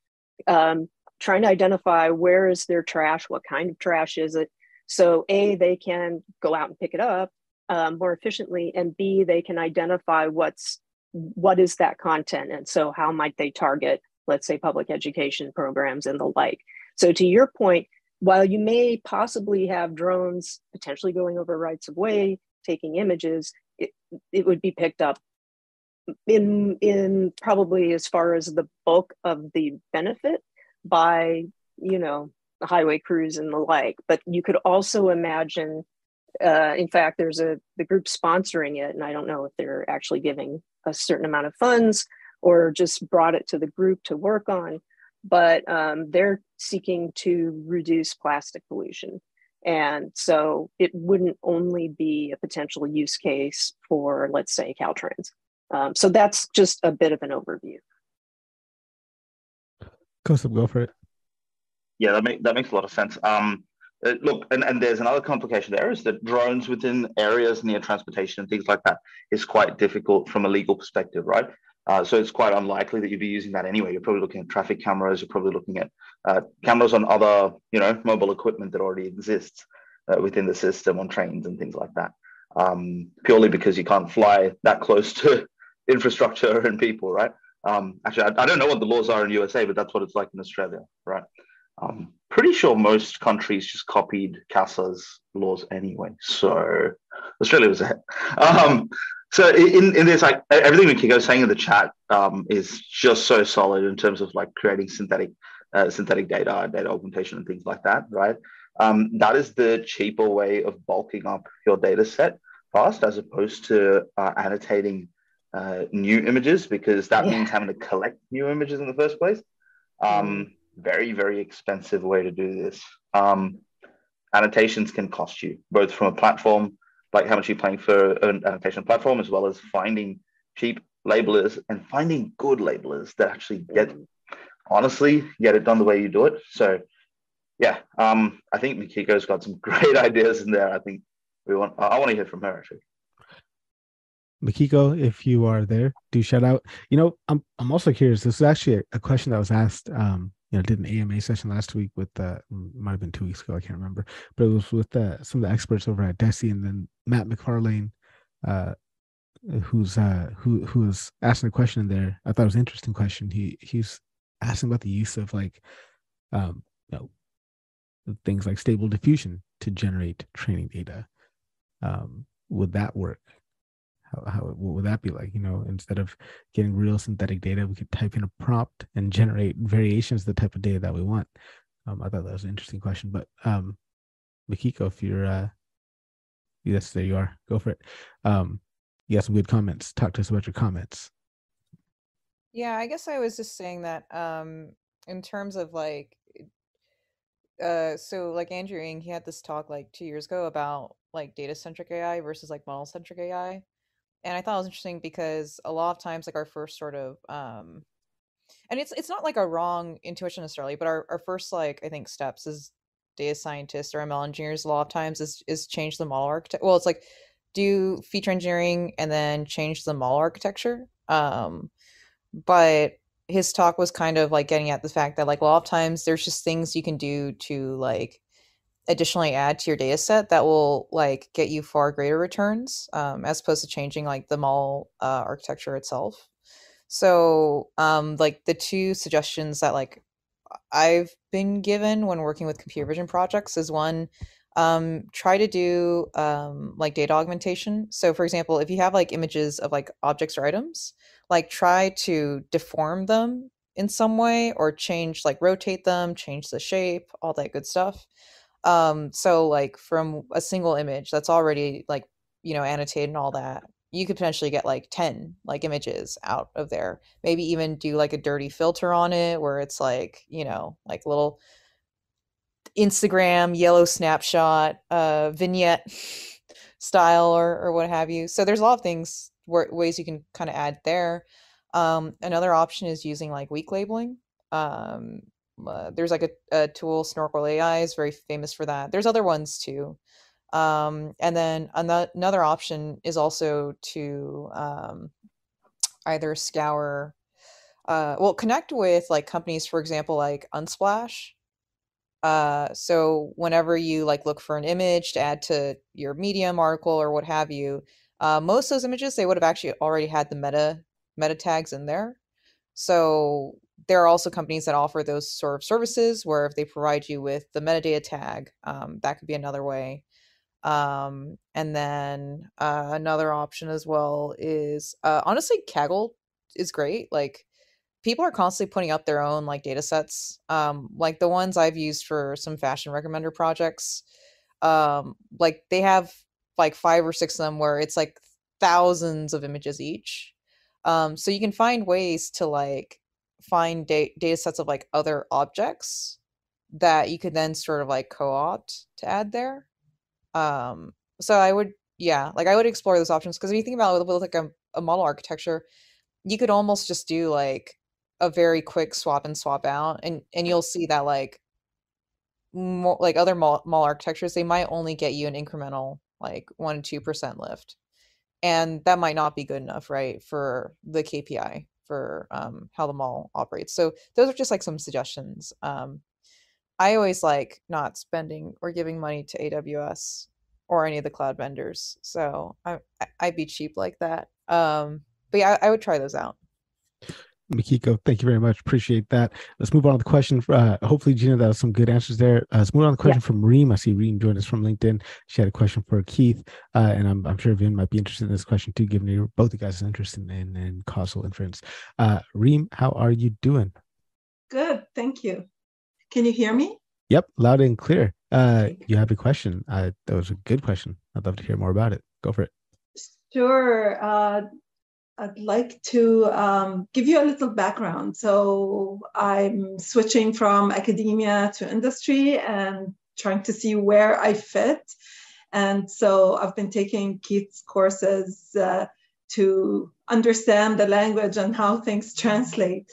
um, trying to identify where is their trash, what kind of trash is it. So A, they can go out and pick it up um, more efficiently, and B, they can identify what's what is that content, and so how might they target let's say public education programs and the like. So, to your point, while you may possibly have drones potentially going over rights of way, taking images, it, it would be picked up in in probably as far as the bulk of the benefit by you know highway crews and the like but you could also imagine uh, in fact there's a the group sponsoring it and i don't know if they're actually giving a certain amount of funds or just brought it to the group to work on. But um, they're seeking to reduce plastic pollution. And so it wouldn't only be a potential use case for, let's say, Caltrans. Um, so that's just a bit of an overview. Costa, go for it. Yeah, that, make, that makes a lot of sense. Um, uh, look, and, and there's another complication there is that drones within areas near transportation and things like that is quite difficult from a legal perspective, right? Uh, so it's quite unlikely that you'd be using that anyway. You're probably looking at traffic cameras. You're probably looking at uh, cameras on other, you know, mobile equipment that already exists uh, within the system on trains and things like that. Um, purely because you can't fly that close to <laughs> infrastructure and people, right? Um, actually, I, I, don't know what the laws are in USA, but that's what it's like in Australia, right? Um, pretty sure most countries just copied CASA's laws anyway. So Australia was ahead. <laughs> Um, so in, in this, like everything Mikiko's saying in the chat um, is just so solid in terms of like creating synthetic uh, synthetic data, data augmentation, and things like that, right? Um, that is the cheaper way of bulking up your data set fast, as opposed to uh, annotating uh, new images, because that yeah. means having to collect new images in the first place. Um, mm. Very, very expensive way to do this. Um, annotations can cost you both from a platform like how much you're paying for an annotation platform, as well as finding cheap labelers and finding good labelers that actually get honestly get it done the way you do it. So yeah, um, I think Mikiko's got some <laughs> great ideas in there. I think we want I want to hear from her actually. Mikiko, if you are there, do shout out. You know, I'm I'm also curious. This is actually a, a question that was asked um, you know did an AMA session last week with uh might have been two weeks ago I can't remember but it was with uh, some of the experts over at Deci and then Matt McFarlane uh who's uh who who was asking a question in there. I thought it was an interesting question. He he's asking about the use of like um you know things like stable diffusion to generate training data. Um would that work how, how what would that be like? You know, instead of getting real synthetic data, we could type in a prompt and generate variations of the type of data that we want. Um, I thought that was an interesting question. But um, Mikiko, if you're uh, yes, there you are. Go for it. Um, you got some good comments. Talk to us about your comments. Yeah, I guess I was just saying that um, in terms of like uh so like Andrew Ng, he had this talk like two years ago about like data centric AI versus like model centric AI and I thought it was interesting because a lot of times, like our first sort of, um, and it's it's not like a wrong intuition necessarily, but our, our first like I think steps as data scientists or ML engineers a lot of times is is change the model architecture. Well, it's like do feature engineering and then change the model architecture. Um, but his talk was kind of like getting at the fact that like a lot of times there's just things you can do to like additionally add to your data set that will like get you far greater returns um, as opposed to changing like the mall uh, architecture itself. So um, like the two suggestions that like i've been given when working with computer vision projects is one um, try to do um, like data augmentation. So for example if you have like images of like objects or items like try to deform them in some way or change like rotate them change the shape all that good stuff um, so like from a single image that's already like, you know, annotated and all that, you could potentially get like 10 like images out of there. Maybe even do like a dirty filter on it where it's like, you know, like little Instagram yellow snapshot, uh, vignette <laughs> style or, or what have you. So there's a lot of things where ways you can kind of add there. Um, another option is using like weak labeling. Um, uh, there's like a, a, tool snorkel ai is very famous for that. There's other ones too um, and then another option is also to um, either scour uh, well connect with like companies for example like unsplash. Uh, so whenever you like look for an image to add to your medium article or what have you uh, most of those images they would have actually already had the meta meta tags in there. So there are also companies that offer those sort of services where if they provide you with the metadata tag, um, that could be another way. Um, and then uh, another option as well is uh, honestly, Kaggle is great. Like people are constantly putting up their own like data sets. Um, like the ones I've used for some fashion recommender projects. Um, like they have like five or six of them where it's like thousands of images each. Um, so you can find ways to like find da- data sets of like other objects that you could then sort of like co-opt to add there. Um, so I would, yeah, like I would explore those options because if you think about it with like a, a model architecture, you could almost just do like a very quick swap and swap out, and and you'll see that like more like other model architectures, they might only get you an incremental like one two percent lift, and that might not be good enough, right, for the KPI for um, how the mall operates. So those are just like some suggestions. Um, I always like not spending or giving money to AWS or any of the cloud vendors. So I I'd be cheap like that. Um, but yeah, I, I would try those out. Mikiko, thank you very much. Appreciate that. Let's move on to the question. Uh, hopefully, Gina, that was some good answers there. Uh, let's move on to the question yeah. from Reem. I see Reem joined us from LinkedIn. She had a question for Keith, uh, and I'm, I'm sure Vin might be interested in this question too, given you both you guys' interest in, in, in causal inference. Uh, Reem, how are you doing? Good, thank you. Can you hear me? Yep, loud and clear. Uh, you have a question. Uh, that was a good question. I'd love to hear more about it. Go for it. Sure. I'd like to um, give you a little background. So I'm switching from academia to industry and trying to see where I fit. And so I've been taking Keith's courses uh, to understand the language and how things <laughs> translate.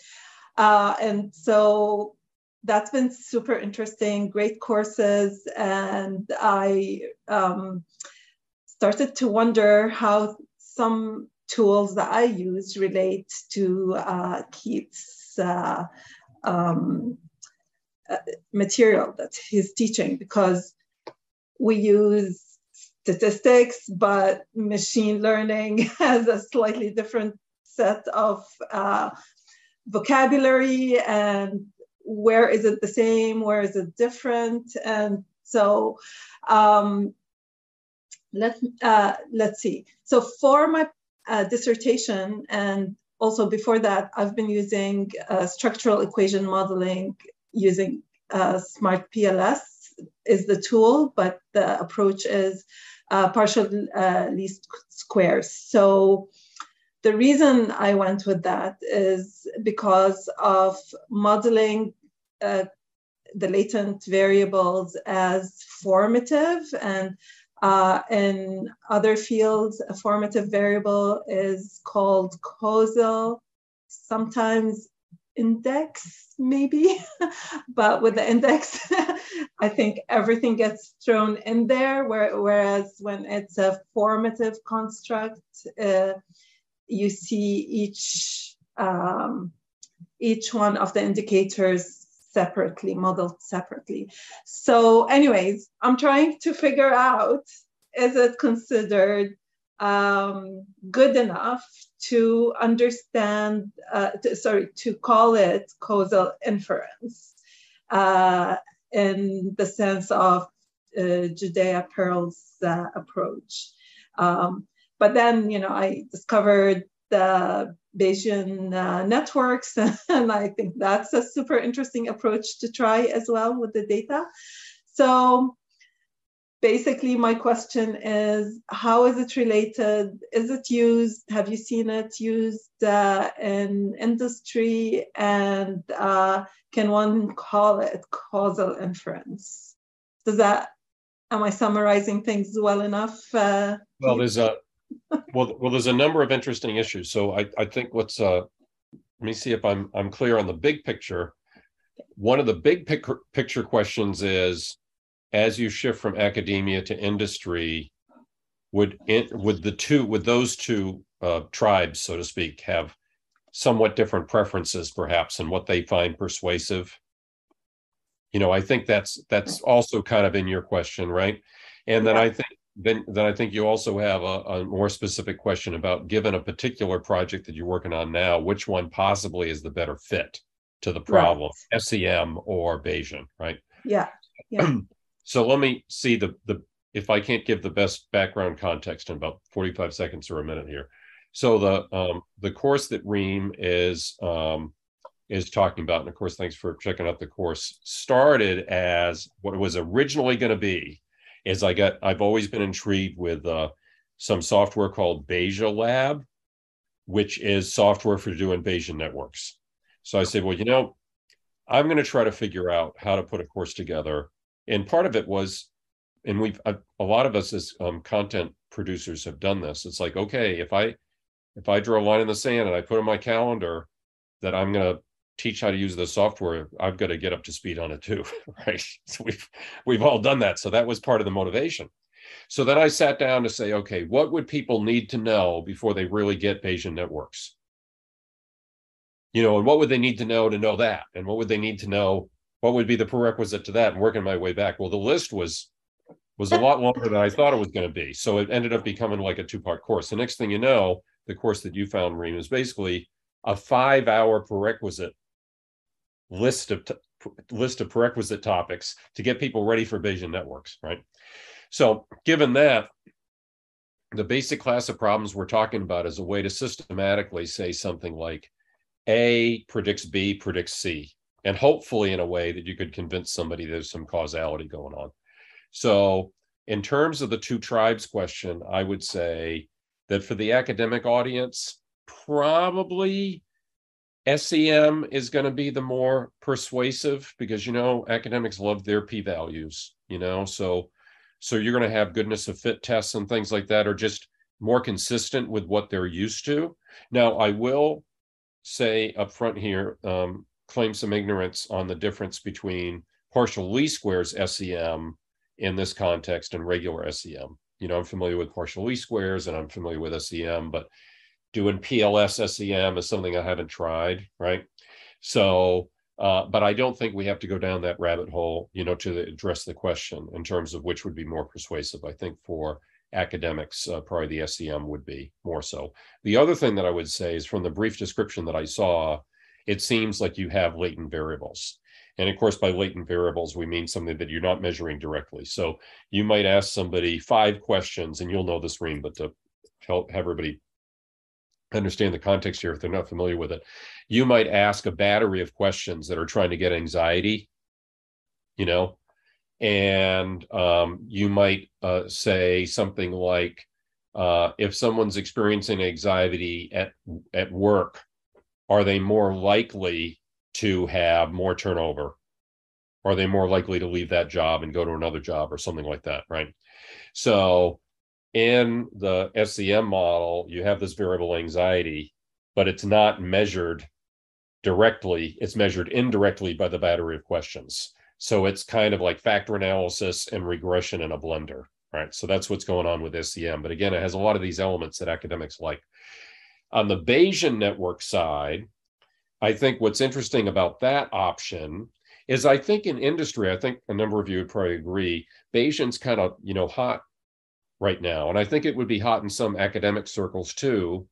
Uh, and so that's been super interesting, great courses. And I um, started to wonder how some tools that I use relate to uh, Keith's uh, um, uh, material that he's teaching because we use statistics, but machine learning <laughs> has a slightly different set of uh, vocabulary and where is it the same, where is it different, and so um, let uh, let's see. So for my uh, dissertation and also before that, I've been using uh, structural equation modeling using uh, Smart PLS is the tool, but the approach is uh, partial uh, least squares. So the reason I went with that is because of modeling uh, the latent variables as formative and uh, in other fields, a formative variable is called causal, sometimes index, maybe. <laughs> but with the index, <laughs> I think everything gets thrown in there, where, whereas when it's a formative construct, uh, you see each, um, each one of the indicators separately, modeled separately. So, anyways, I'm trying to figure out is it considered um, good enough to understand, uh, to, sorry, to call it causal inference uh, in the sense of uh, Judea Pearl's uh, approach. Um, but then, you know, I discovered the Bayesian uh, networks. <laughs> And I think that's a super interesting approach to try as well with the data. So basically my question is, how is it related? Is it used? Have you seen it used uh, in industry? And uh, can one call it causal inference? Does that, am I summarizing things well enough? Uh, well, there's a, well, well, there's a number of interesting issues. So I, I think what's uh, let me see if I'm I'm clear on the big picture. One of the big pic- picture questions is, as you shift from academia to industry, would in, would the two would those two uh, tribes, so to speak, have somewhat different preferences, perhaps, in what they find persuasive? You know, I think that's that's also kind of in your question, right? And then. I think then then I think you also have a, a, more specific question about given a particular project that you're working on now, which one possibly is the better fit to the problem, right. SEM or Bayesian, right? Yeah. Yeah. <clears throat> so let me see the the if I can't give the best background context in about 45 seconds or a minute here. So the um, the course that Reem is um, is talking about, and of course, thanks for checking out the course, started as what it was originally going to be is I got I've always been intrigued with uh, some software called BayesiaLab, which is software for doing Bayesian networks. So I said, well, you know, I'm going to try to figure out how to put a course together. And part of it was, and we've a, a lot of us as um, content producers have done this. It's like, okay, if I if I draw a line in the sand and I put in my calendar that I'm going to teach how to use the software, I've got to get up to speed on it too, <laughs> right? So we've we've all done that. So that was part of the motivation. So then I sat down to say, okay, what would people need to know before they really get Bayesian networks? You know, and what would they need to know to know that? And what would they need to know? What would be the prerequisite to that? And working my way back. Well, the list was was a lot longer than I thought it was going to be. So it ended up becoming like a two-part course. The next thing you know, the course that you found, Reem, is basically a five hour prerequisite list of t- list of prerequisite topics to get people ready for Bayesian networks, right? So, given that, the basic class of problems we're talking about is a way to systematically say something like A predicts B predicts C, and hopefully in a way that you could convince somebody there's some causality going on. So, in terms of the two tribes question, I would say that for the academic audience, probably SEM is going to be the more persuasive because you know academics love their p values, you know, so so you're going to have goodness of fit tests and things like that are just more consistent with what they're used to. Now, I will say up front here, um, claim some ignorance on the difference between partial least squares SEM in this context and regular SEM. You know, I'm familiar with partial least squares and I'm familiar with SEM, but doing PLS SEM is something I haven't tried, right? So, uh, but I don't think we have to go down that rabbit hole, you know, to address the question in terms of which would be more persuasive. I think for academics, uh, probably the SEM would be more so. The other thing that I would say is from the brief description that I saw, it seems like you have latent variables. And of course, by latent variables, we mean something that you're not measuring directly. So you might ask somebody five questions, and you'll know this, Reem, but to help have everybody understand the context here if they're not familiar with it. You might ask a battery of questions that are trying to get anxiety you know and um, you might uh, say something like uh, if someone's experiencing anxiety at at work are they more likely to have more turnover? Are they more likely to leave that job and go to another job or something like that right? So in the SEM model, you have this variable anxiety, but it's not measured directly. It's measured indirectly by the battery of questions. So it's kind of like factor analysis and regression in a blender, right? So that's what's going on with SEM. But again, it has a lot of these elements that academics like. On the Bayesian network side, I think what's interesting about that option is I think in industry, I think a number of you would probably agree, Bayesian's kind of, you know, hot right now. And I think it would be hot in some academic circles too,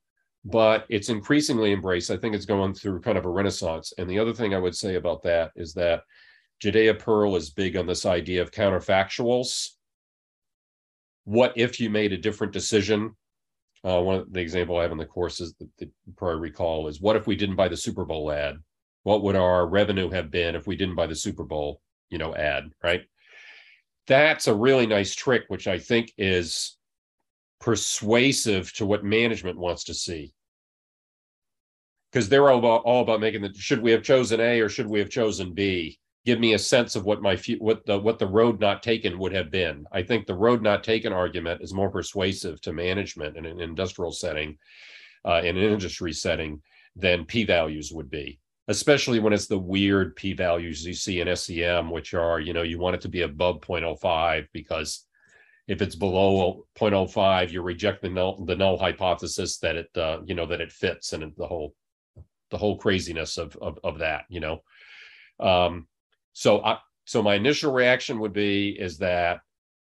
but it's increasingly embraced. I think it's going through kind of a renaissance. And the other thing I would say about that is that Judea Pearl is big on this idea of counterfactuals. What if you made a different decision? Uh, one of the example I have in the courses that, that probably recall is what if we didn't buy the Super Bowl ad? What would our revenue have been if we didn't buy the Super Bowl, you know, ad, right? That's a really nice trick, which I think is persuasive to what management wants to see. Because they're all about, all about making the should we have chosen A or should we have chosen B? Give me a sense of what my what the what the road not taken would have been. I think the road not taken argument is more persuasive to management in an industrial setting, uh, in an industry setting, than p values would be especially when it's the weird p values you see in SEM, which are, you know, you want it to be above 0.05 because if it's below 0.05, you reject the null, the null hypothesis that it, uh, you know, that it fits and the whole, the whole craziness of, of, of that, you know? Um, so I, so my initial reaction would be is that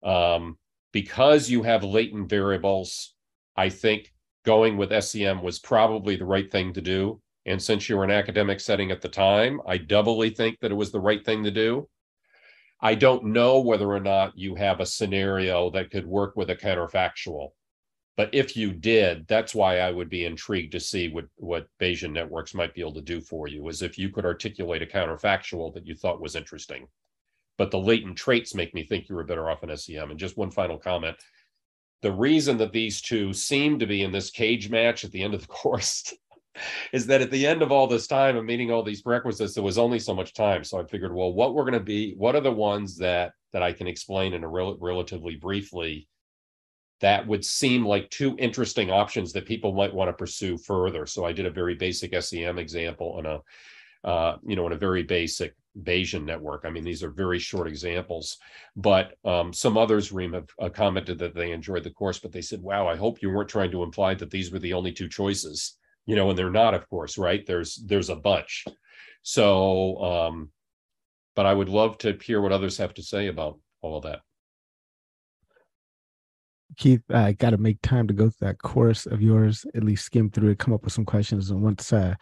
um, because you have latent variables, I think going with SEM was probably the right thing to do and since you were in an academic setting at the time, I doubly think that it was the right thing to do. I don't know whether or not you have a scenario that could work with a counterfactual. But if you did, that's why I would be intrigued to see what, what Bayesian networks might be able to do for you, is if you could articulate a counterfactual that you thought was interesting. But the latent traits make me think you were better off in SEM. And just one final comment. The reason that these two seem to be in this cage match at the end of the <laughs> course <laughs> is that at the end of all this time of meeting all these prerequisites, there was only so much time. So I figured, well, what we're going to be, what are the ones that that I can explain in a rel- relatively briefly that would seem like two interesting options that people might want to pursue further. So I did a very basic SEM example on a, uh, you know, in a very basic Bayesian network. I mean, these are very short examples, but um, some others, Reem, have uh, commented that they enjoyed the course, but they said, wow, I hope you weren't trying to imply that these were the only two choices you know, and they're not, of course, right? There's there's a bunch. So, um, but I would love to hear what others have to say about all of that. Keith, I got to make time to go through that course of yours, at least skim through it, come up with some questions, and once uh,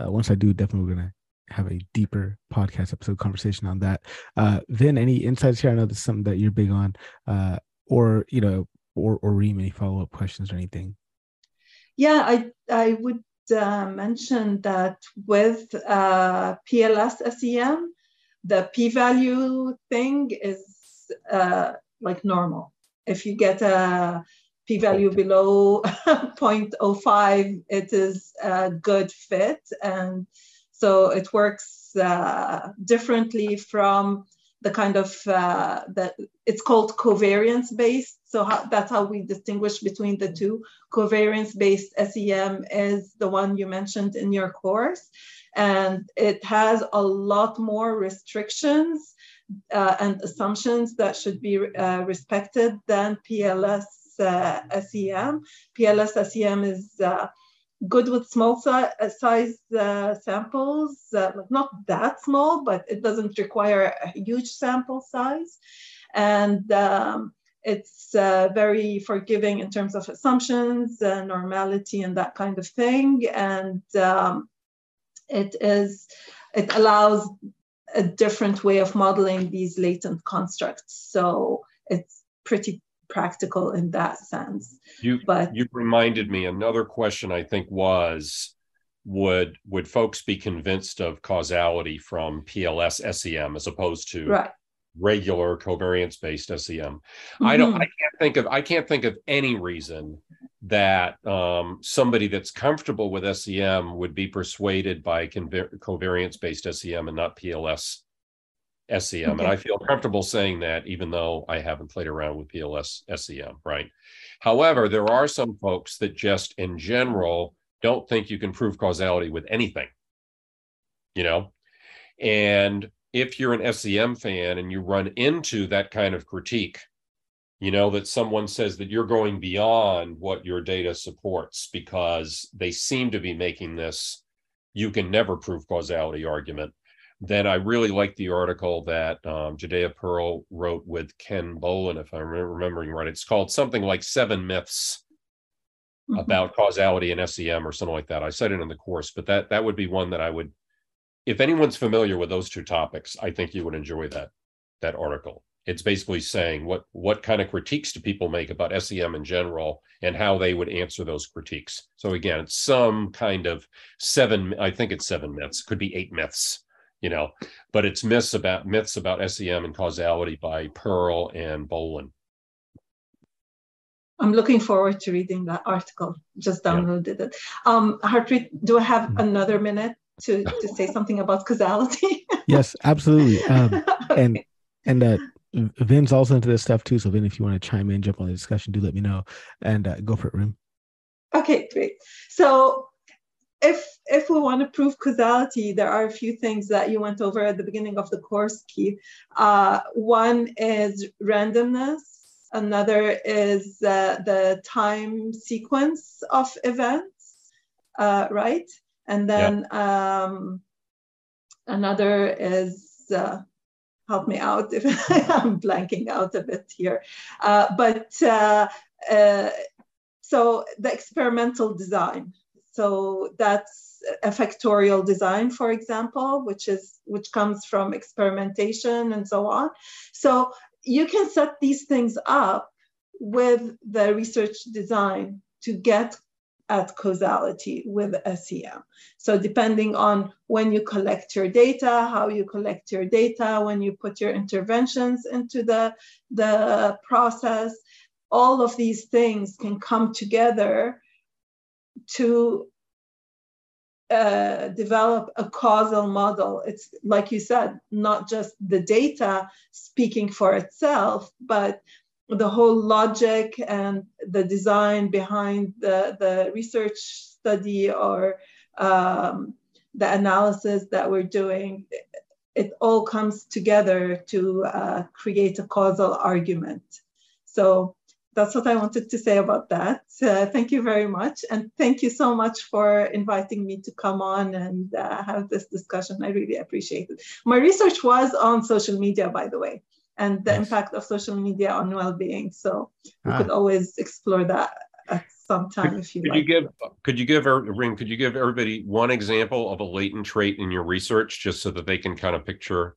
uh once I do, definitely we're gonna have a deeper podcast episode conversation on that. Uh, Vin, any insights here? I know this is something that you're big on, uh, or you know, or or Reem, any follow up questions or anything? Yeah, I I would uh, mention that with uh, PLS SEM, the p-value thing is uh, like normal. If you get a p-value below <laughs> 0.05, it is a good fit, and so it works uh, differently from the kind of uh, that it's called covariance based. So how, that's how we distinguish between the two. Covariance based SEM is the one you mentioned in your course, and it has a lot more restrictions uh, and assumptions that should be uh, respected than PLS uh, SEM. PLS SEM is uh, good with small si- uh, size uh, samples, uh, not that small, but it doesn't require a huge sample size. And um, it's uh, very forgiving in terms of assumptions, uh, normality, and that kind of thing. And um, it is, it allows a different way of modeling these latent constructs. So it's pretty practical in that sense. You but you reminded me another question I think was would would folks be convinced of causality from PLS SEM as opposed to right. regular covariance based SEM? I don't I can't think of I can't think of any reason that um, somebody that's comfortable with SEM would be persuaded by conver- covariance based SEM and not PLS SEM. And I feel comfortable saying that, even though I haven't played around with PLS SEM, right? However, there are some folks that just in general don't think you can prove causality with anything, you know? And if you're an SEM fan and you run into that kind of critique, you know, that someone says that you're going beyond what your data supports because they seem to be making this you can never prove causality argument then I really like the article that um, Judea Pearl wrote with Ken Bollen, if I'm remembering right. It's called something like Seven Myths Mhm. about causality in SEM or something like that. I said it in the course, but that that would be one that I would, if anyone's familiar with those two topics, I think you would enjoy that that article. It's basically saying what what kind of critiques do people make about SEM in general and how they would answer those critiques. So again, it's some kind of seven, I think it's seven myths, could be eight myths you know, but it's myths about myths about SEM and causality by Pearl and Bollen. I'm looking forward to reading that article. Just Yeah. downloaded it. Um, Harpreet, do I have another minute to, to say <laughs> something about causality? <laughs> Yes, absolutely. Um, <laughs> and and uh, Vin's also into this stuff too. So Vin, if you want to chime in, jump on the discussion, do let me know and uh, go for it, Reem. Okay, great. So if if we want to prove causality, there are a few things that you went over at the beginning of the course, Keith. Uh, one is randomness. Another is uh, the time sequence of events, uh, right? And then um, another is uh, help me out if <laughs> I'm blanking out a bit here. Uh, but uh, uh, so the experimental design. So that's a factorial design, for example, which is which comes from experimentation and so on. So you can set these things up with the research design to get at causality with SEM. So depending on when you collect your data, how you collect your data, when you put your interventions into the, the process, all of these things can come together to uh, develop a causal model. It's like you said, not just the data speaking for itself, but the whole logic and the design behind the, the research study or um, the analysis that we're doing. It all comes together to uh, create a causal argument. So that's what I wanted to say about that. Uh, thank you very much. And thank you so much for inviting me to come on and uh, have this discussion. I really appreciate it. My research was on social media, by the way. and the Yes. impact of social media on well-being. So we Ah. could always explore that at some time if you Could like. you give, could you give, every- Reem, could you give everybody one example of a latent trait in your research, just so that they can kind of picture?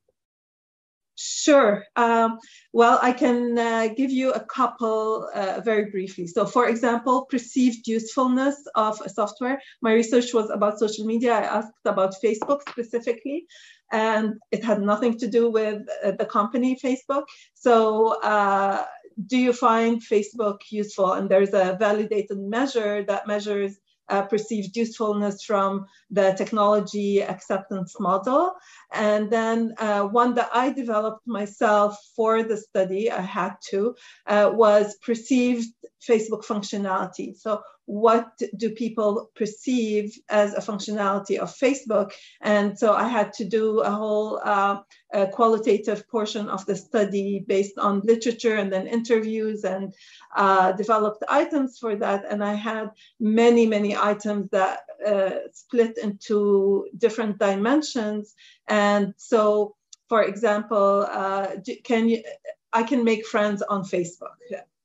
Sure. Um, well, I can uh, give you a couple uh, very briefly. So, for example, perceived usefulness of a software. My research was about social media. I asked about Facebook specifically, and it had nothing to do with uh, the company Facebook. So, uh, do you find Facebook useful? And there's a validated measure that measures uh, perceived usefulness from the technology acceptance model. And then uh, one that I developed myself for the study, I had to, uh, was perceived Facebook functionality. So, what do people perceive as a functionality of Facebook? And so I had to do a whole uh, a qualitative portion of the study based on literature and then interviews and uh, developed items for that. And I had many, many items that uh, split into different dimensions. And so, for example, uh, can you? I can make friends on Facebook,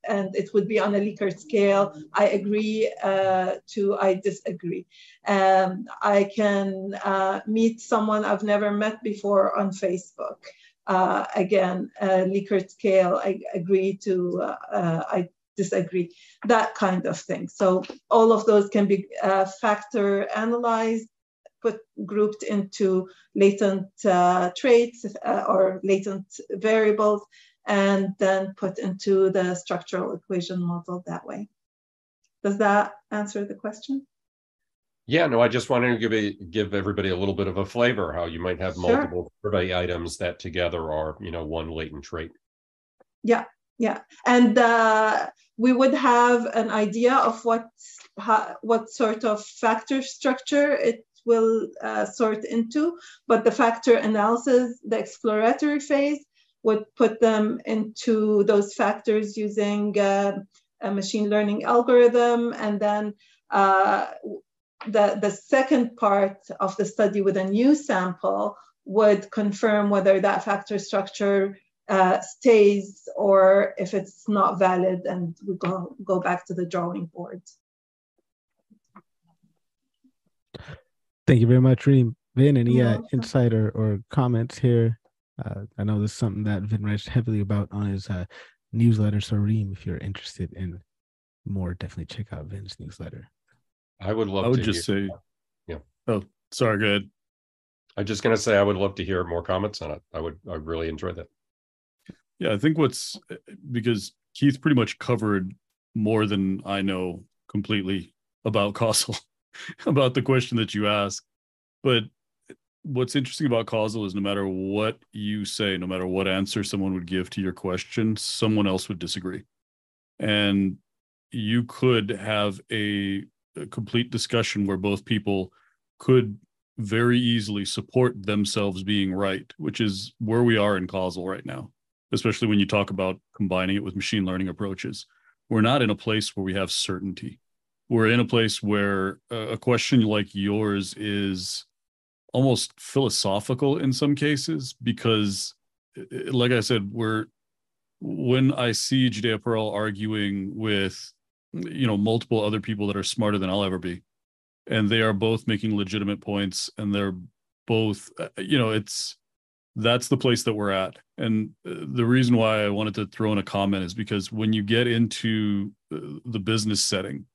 and it would be on a Likert scale. I agree uh, to I disagree. Um, I can uh, meet someone I've never met before on Facebook. Uh, again, uh, Likert scale. I agree to uh, I disagree. That kind of thing. So all of those can be uh, factor analyzed put grouped into latent uh, traits uh, or latent variables and then put into the structural equation model that way. Does that answer the question? Yeah, no, I just wanted to give a, give everybody a little bit of a flavor, how you might have Sure. multiple survey items that together are, you know, one latent trait. Yeah, yeah, and uh, we would have an idea of what how, what sort of factor structure it will uh, sort into, but the factor analysis, the exploratory phase, would put them into those factors using uh, a machine learning algorithm, and then uh, the the second part of the study with a new sample would confirm whether that factor structure uh, stays or if it's not valid and we go, go back to the drawing board. Thank you very much, Reem. Vin, any uh, insight or, or comments here? Uh, I know this is something that Vin writes heavily about on his uh, newsletter. So, Reem, if you're interested in more, definitely check out Vin's newsletter. I would love I would to just hear- say, Yeah. Oh, sorry. Go ahead. I'm just gonna say I would love to hear more comments on it. I would I really enjoy that. Yeah, I think what's because Keith pretty much covered more than I know completely about <laughs> causal, about the question that you asked. But what's interesting about causal is no matter what you say, no matter what answer someone would give to your question, someone else would disagree. And you could have a, a complete discussion where both people could very easily support themselves being right, which is where we are in causal right now especially when you talk about combining it with machine learning approaches. We're not in a place where we have certainty. We're in a place where a a question like yours is almost philosophical in some cases because like I said, we're when I see Judea Pearl arguing with you know multiple other people that are smarter than I'll ever be, and they are both making legitimate points and they're both uh, you know it's that's the place that we're at. And uh, the reason why i wanted to throw in a comment is because when you get into uh, the business setting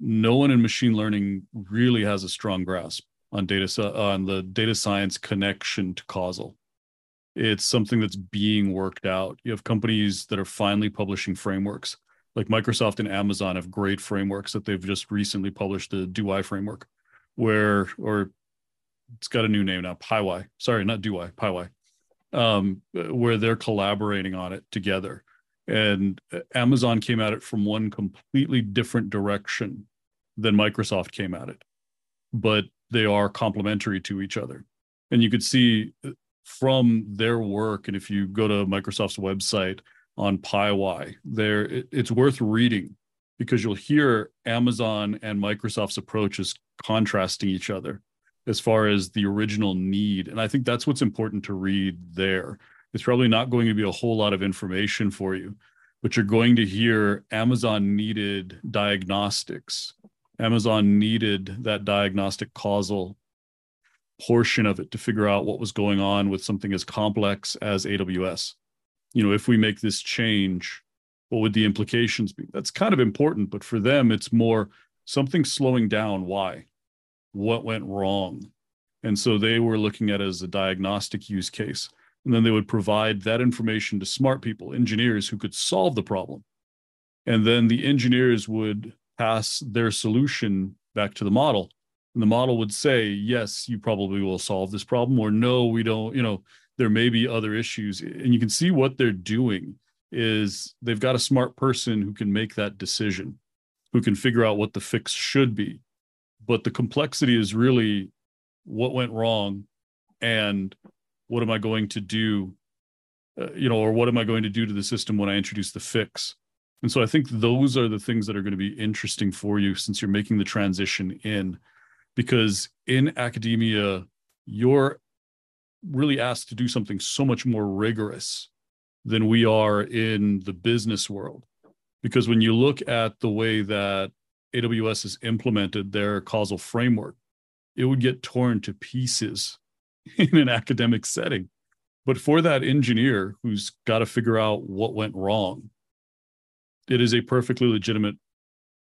no one in machine learning really has a strong grasp on data on the data science connection to causal. It's something that's being worked out. You have companies that are finally publishing frameworks. Like microsoft and amazon have great frameworks that they've just recently published the DoWhy framework where or it's got a new name now PyWhy. sorry not DoWhy PyWhy um, where they're collaborating on it together. And Amazon came at it from one completely different direction than Microsoft came at it, but they are complementary to each other. And you could see uh, from their work, and if you go to Microsoft's website on PyWhy, there it- it's worth reading because you'll hear Amazon and Microsoft's approaches contrasting each other as far as the original need and i think that's what's important to read there It's probably not going to be a whole lot of information for you, but you're going to hear Amazon needed diagnostics. Amazon needed that diagnostic causal portion of it to figure out what was going on with something as complex as AWS. You know, if we make this change, what would the implications be? That's kind of important, but for them, it's more something slowing down. Why? What went wrong? And so they were looking at it as a diagnostic use case. And then they would provide that information to smart people, engineers who could solve the problem. And then the engineers would pass their solution back to the model. And the model would say, yes, you probably will solve this problem, or no, we don't, you know, there may be other issues. And you can see what they're doing is they've got a smart person who can make that decision, who can figure out what the fix should be. But the complexity is really what went wrong and what am I going to do, uh, you know, or what am I going to do to the system when I introduce the fix? And so I think those are the things that are going to be interesting for you since you're making the transition in, because in academia, you're really asked to do something so much more rigorous than we are in the business world. Because when you look at the way that AWS has implemented their causal framework, it would get torn to pieces <laughs> in an academic setting. But for that engineer who's got to figure out what went wrong, it is a perfectly legitimate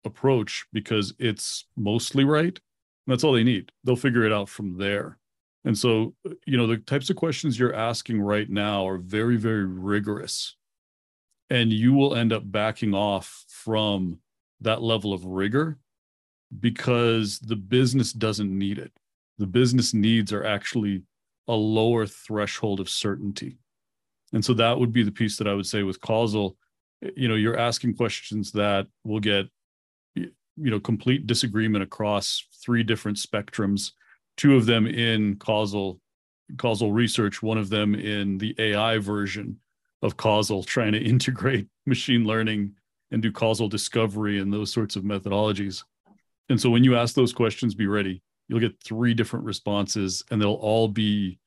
approach because it's mostly right. That's all they need. They'll figure it out from there. And so, you know, the types of questions you're asking right now are very, very rigorous. And you will end up backing off from that level of rigor because the business doesn't need it. The business needs are actually a lower threshold of certainty. And so that would be the piece that I would say with causal, you know, you're asking questions that will get, you know, complete disagreement across three different spectrums, two of them in causal causal research, one of them in the AI version of causal, trying to <laughs> integrate machine learning and do causal discovery and those sorts of methodologies. And so when you ask those questions, be ready. You'll get three different responses, and they'll all be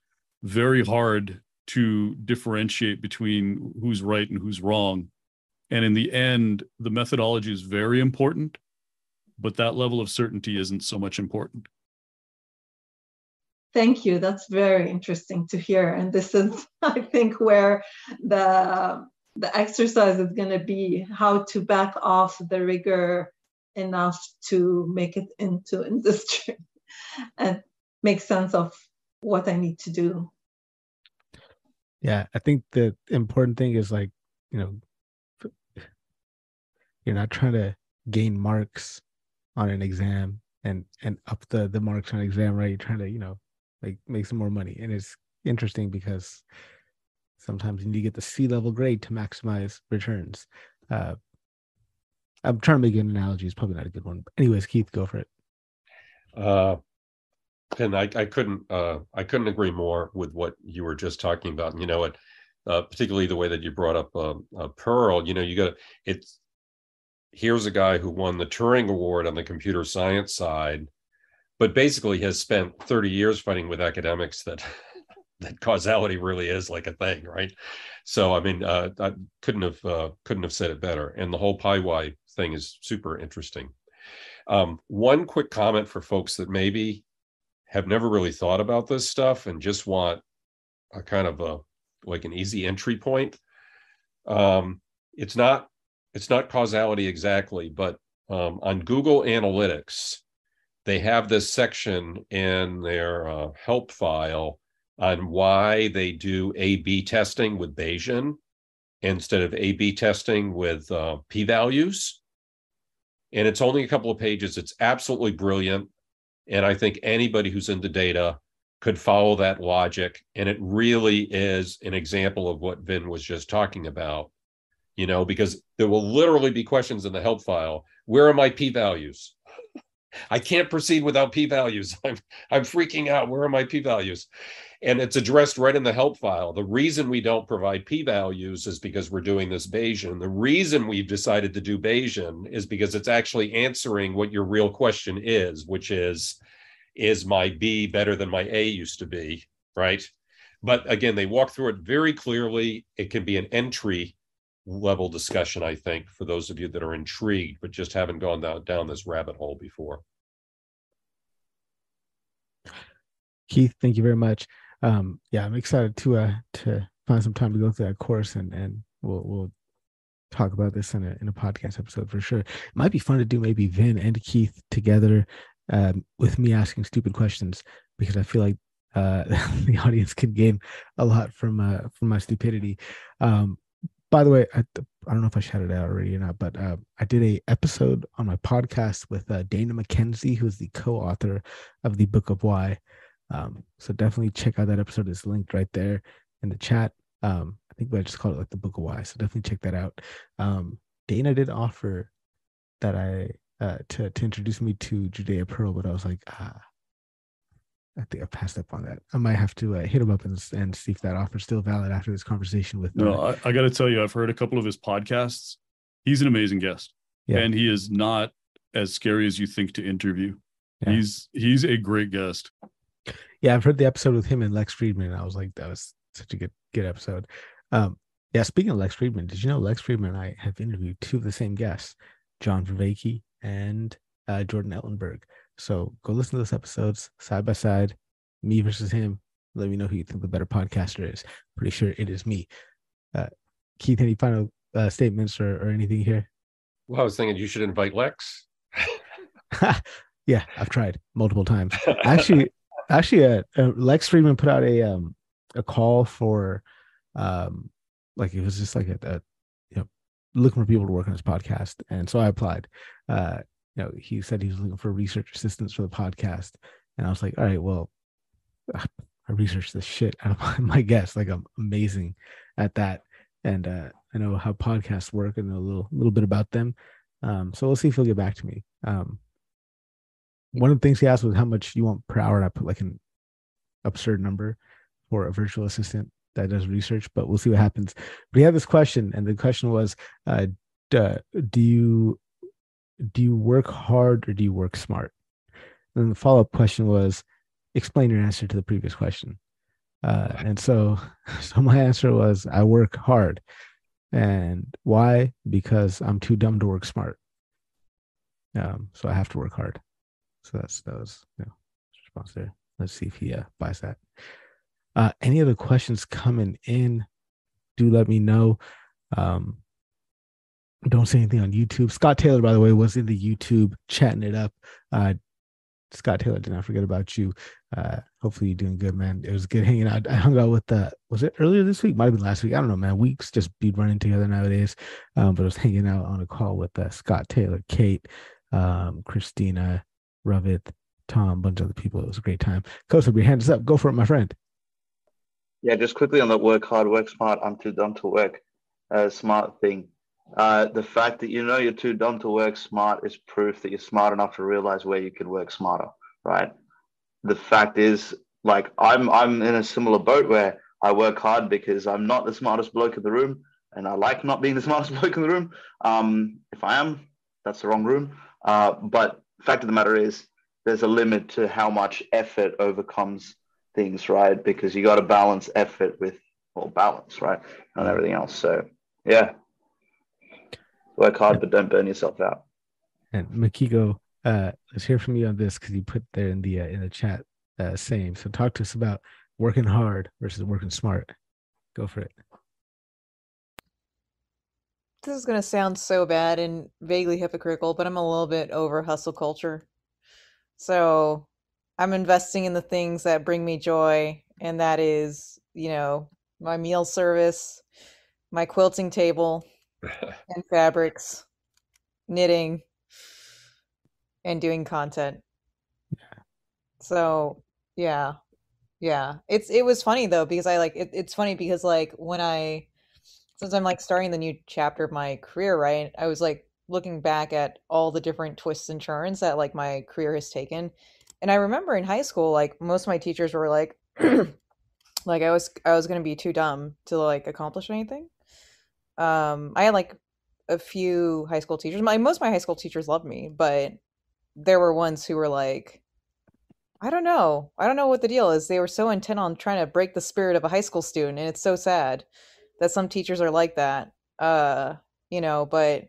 very hard to differentiate between who's right and who's wrong. And in the end, the methodology is very important, but that level of certainty isn't so much important. Thank you. That's very interesting to hear. And this is, <laughs> I think, where the the exercise is going to be how to back off the rigor enough to make it into <laughs> industry and make sense of what I need to do. Yeah, I think the important thing is like, you know, you're not trying to gain marks on an exam and and up the the marks on an exam, right? You're trying to, you know, like make some more money. And it's interesting because sometimes you need to get the C level grade to maximize returns. Uh, I'm trying to make an analogy. It's probably not a good one. But anyways, Keith, go for it. Uh, and I, I couldn't uh, I couldn't agree more with what you were just talking about. And you know what, uh, particularly the way that you brought up um, uh, Pearl. You know, you got it's here's a guy who won the Turing Award on the computer science side, but basically has spent 30 years fighting with academics that <laughs> that causality really is like a thing, right? So I mean, uh, I couldn't have uh, couldn't have said it better. And the whole PyWhy thing is super interesting. Um, one quick comment for folks that maybe have never really thought about this stuff and just want a kind of a like an easy entry point. Um, it's not it's not causality exactly, but um, on Google Analytics, they have this section in their uh, help file on why they do A/B testing with Bayesian instead of A/B testing with uh, p-values and it's only a couple of pages. It's absolutely brilliant. And I think anybody who's into data could follow that logic. And it really is an example of what Vin was just talking about, you know, because there will literally be questions in the help file. Where are my p values? I can't proceed without p values. <laughs> I'm, I'm freaking out. Where are my p values? and it's addressed right in the help file. The reason we don't provide p-values is because we're doing this Bayesian. The reason we've decided to do Bayesian is because it's actually answering what your real question is, which is, is my B better than my A used to be, right? but again, they walk through it very clearly. It can be an entry level discussion, I think, for those of you that are intrigued but just haven't gone down, down this rabbit hole before. Keith, thank you very much. Um, yeah, I'm excited to uh to find some time to go through that course and and we'll we'll talk about this in a in a podcast episode for sure. It might be fun to do maybe Vin and Keith together um, with me asking stupid questions because I feel like uh, <laughs> the audience could gain a lot from uh, from my stupidity. Um, by the way, I, I don't know if I shouted out already or not, but uh, I did a episode on my podcast with uh, Dana Mackenzie, who's the co-author of the Book of Why. Um, so definitely check out that episode. It's linked right there in the chat. Um, I think I just called it like the Book of Why. So definitely check that out. Um, Dana did offer that I uh, to to introduce me to Judea Pearl, but I was like, ah, I think I passed up on that. I might have to uh, hit him up and, and see if that offer is still valid after this conversation with. No, I, I got to tell you, I've heard a couple of his podcasts. He's an amazing guest, yeah. and he is not as scary as you think to interview. Yeah. He's he's a great guest. Yeah, I've heard the episode with him and Lex Fridman. And I was like, that was such a good good episode. Um, yeah, speaking of Lex Fridman, did you know Lex Fridman and I have interviewed two of the same guests, John Vervaeke and uh, Jordan Ellenberg. So go listen to those episodes side by side, me versus him. Let me know who you think the better podcaster is. Pretty sure it is me. Uh, Keith, any final uh, statements or, or anything here? Well, I was thinking you should invite Lex. <laughs> yeah, I've tried multiple times. Actually, <laughs> actually, uh, uh, Lex Fridman put out a um a call for um like it was just like a, a you know looking for people to work on his podcast, and so I applied. Uh, you know, he said he was looking for research assistance for the podcast. And I was like, all right, well, <sighs> I researched the shit out of <laughs> my, guests. Like I'm amazing at that. And uh, I know how podcasts work and a little little bit about them. Um, so we'll see if he'll get back to me. Um, one of the things he asked was how much you want per hour. I put like an absurd number for a virtual assistant that does research, but we'll see what happens. But he had this question, and the question was, uh, do you do you work hard or do you work smart? And the follow up question was, explain your answer to the previous question. Uh, and so, <laughs> so my answer was, I work hard. And why? Because I'm too dumb to work smart. Um, so I have to work hard. So that's that was you know, response there. Let's see if he uh, buys that. Uh, any other questions coming in? Do let me know. Um, don't say anything on YouTube. Scott Taylor, by the way, was in the YouTube chatting it up. Uh, Scott Taylor, did not forget about you. Uh, hopefully you're doing good, man. It was good hanging out. I hung out with uh was it earlier this week? Might have been last week. I don't know, man. Weeks just be running together nowadays. Um, but I was <laughs> hanging out on a call with uh, Scott Taylor, Kate, um, Christina, Ravit, Tom, bunch of other people. It was a great time. Coach, your hands up. Go for it, my friend. Yeah, just quickly on that work hard, work smart, I'm too dumb to work uh, smart thing. Uh, the fact that you know you're too dumb to work smart is proof that you're smart enough to realize where you can work smarter, right? The fact is, like I'm I'm in a similar boat where I work hard because I'm not the smartest bloke in the room, and I like not being the <laughs> smartest bloke in the room. Um, if I am, that's the wrong room. Uh, but fact of the matter is, there's a limit to how much effort overcomes things, right? Because you got to balance effort with well balance, right, and everything else. So yeah, Work hard, but don't burn yourself out. And Mikiko, uh, let's hear from you on this because you put there in the uh, in the chat uh, same. So talk to us about working hard versus working smart. Go for it. This is going to sound so bad and vaguely hypocritical, but I'm a little bit over hustle culture. So I'm investing in the things that bring me joy, and that is, you know, my meal service, my quilting table, <laughs> and fabrics, knitting, and doing content. Yeah. So yeah, yeah. It's it was funny though because I like it, it's funny because like when I since I'm like starting the new chapter of my career, right? I was like looking back at all the different twists and turns that like my career has taken. And I remember in high school, like most of my teachers were like, <clears throat> like I was I was gonna be too dumb to like accomplish anything um i had like a few high school teachers my most of my high school teachers loved me but there were ones who were like I don't know. I don't know what the deal is. They were so intent on trying to break the spirit of a high school student, and it's so sad that some teachers are like that. Uh, you know, but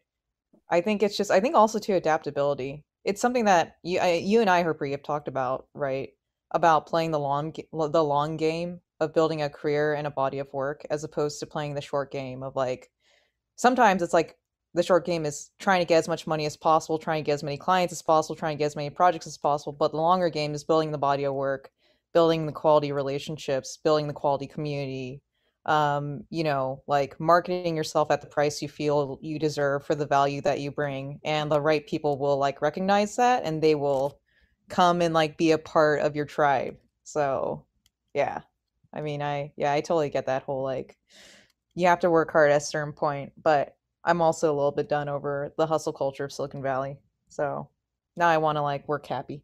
I think it's just I think also to adaptability. It's something that you I, you and I, Harpreet, have talked about, right? About playing the long the long game of building a career and a body of work, as opposed to playing the short game of like. Sometimes it's like the short game is trying to get as much money as possible, trying to get as many clients as possible, trying to get as many projects as possible. But the longer game is building the body of work, building the quality relationships, building the quality community, um, you know, like marketing yourself at the price you feel you deserve for the value that you bring. And the right people will like recognize that and they will come and like be a part of your tribe. So yeah. I mean I yeah, I totally get that whole like you have to work hard at a certain point, but I'm also a little bit done over the hustle culture of Silicon Valley. So now I want to like work happy.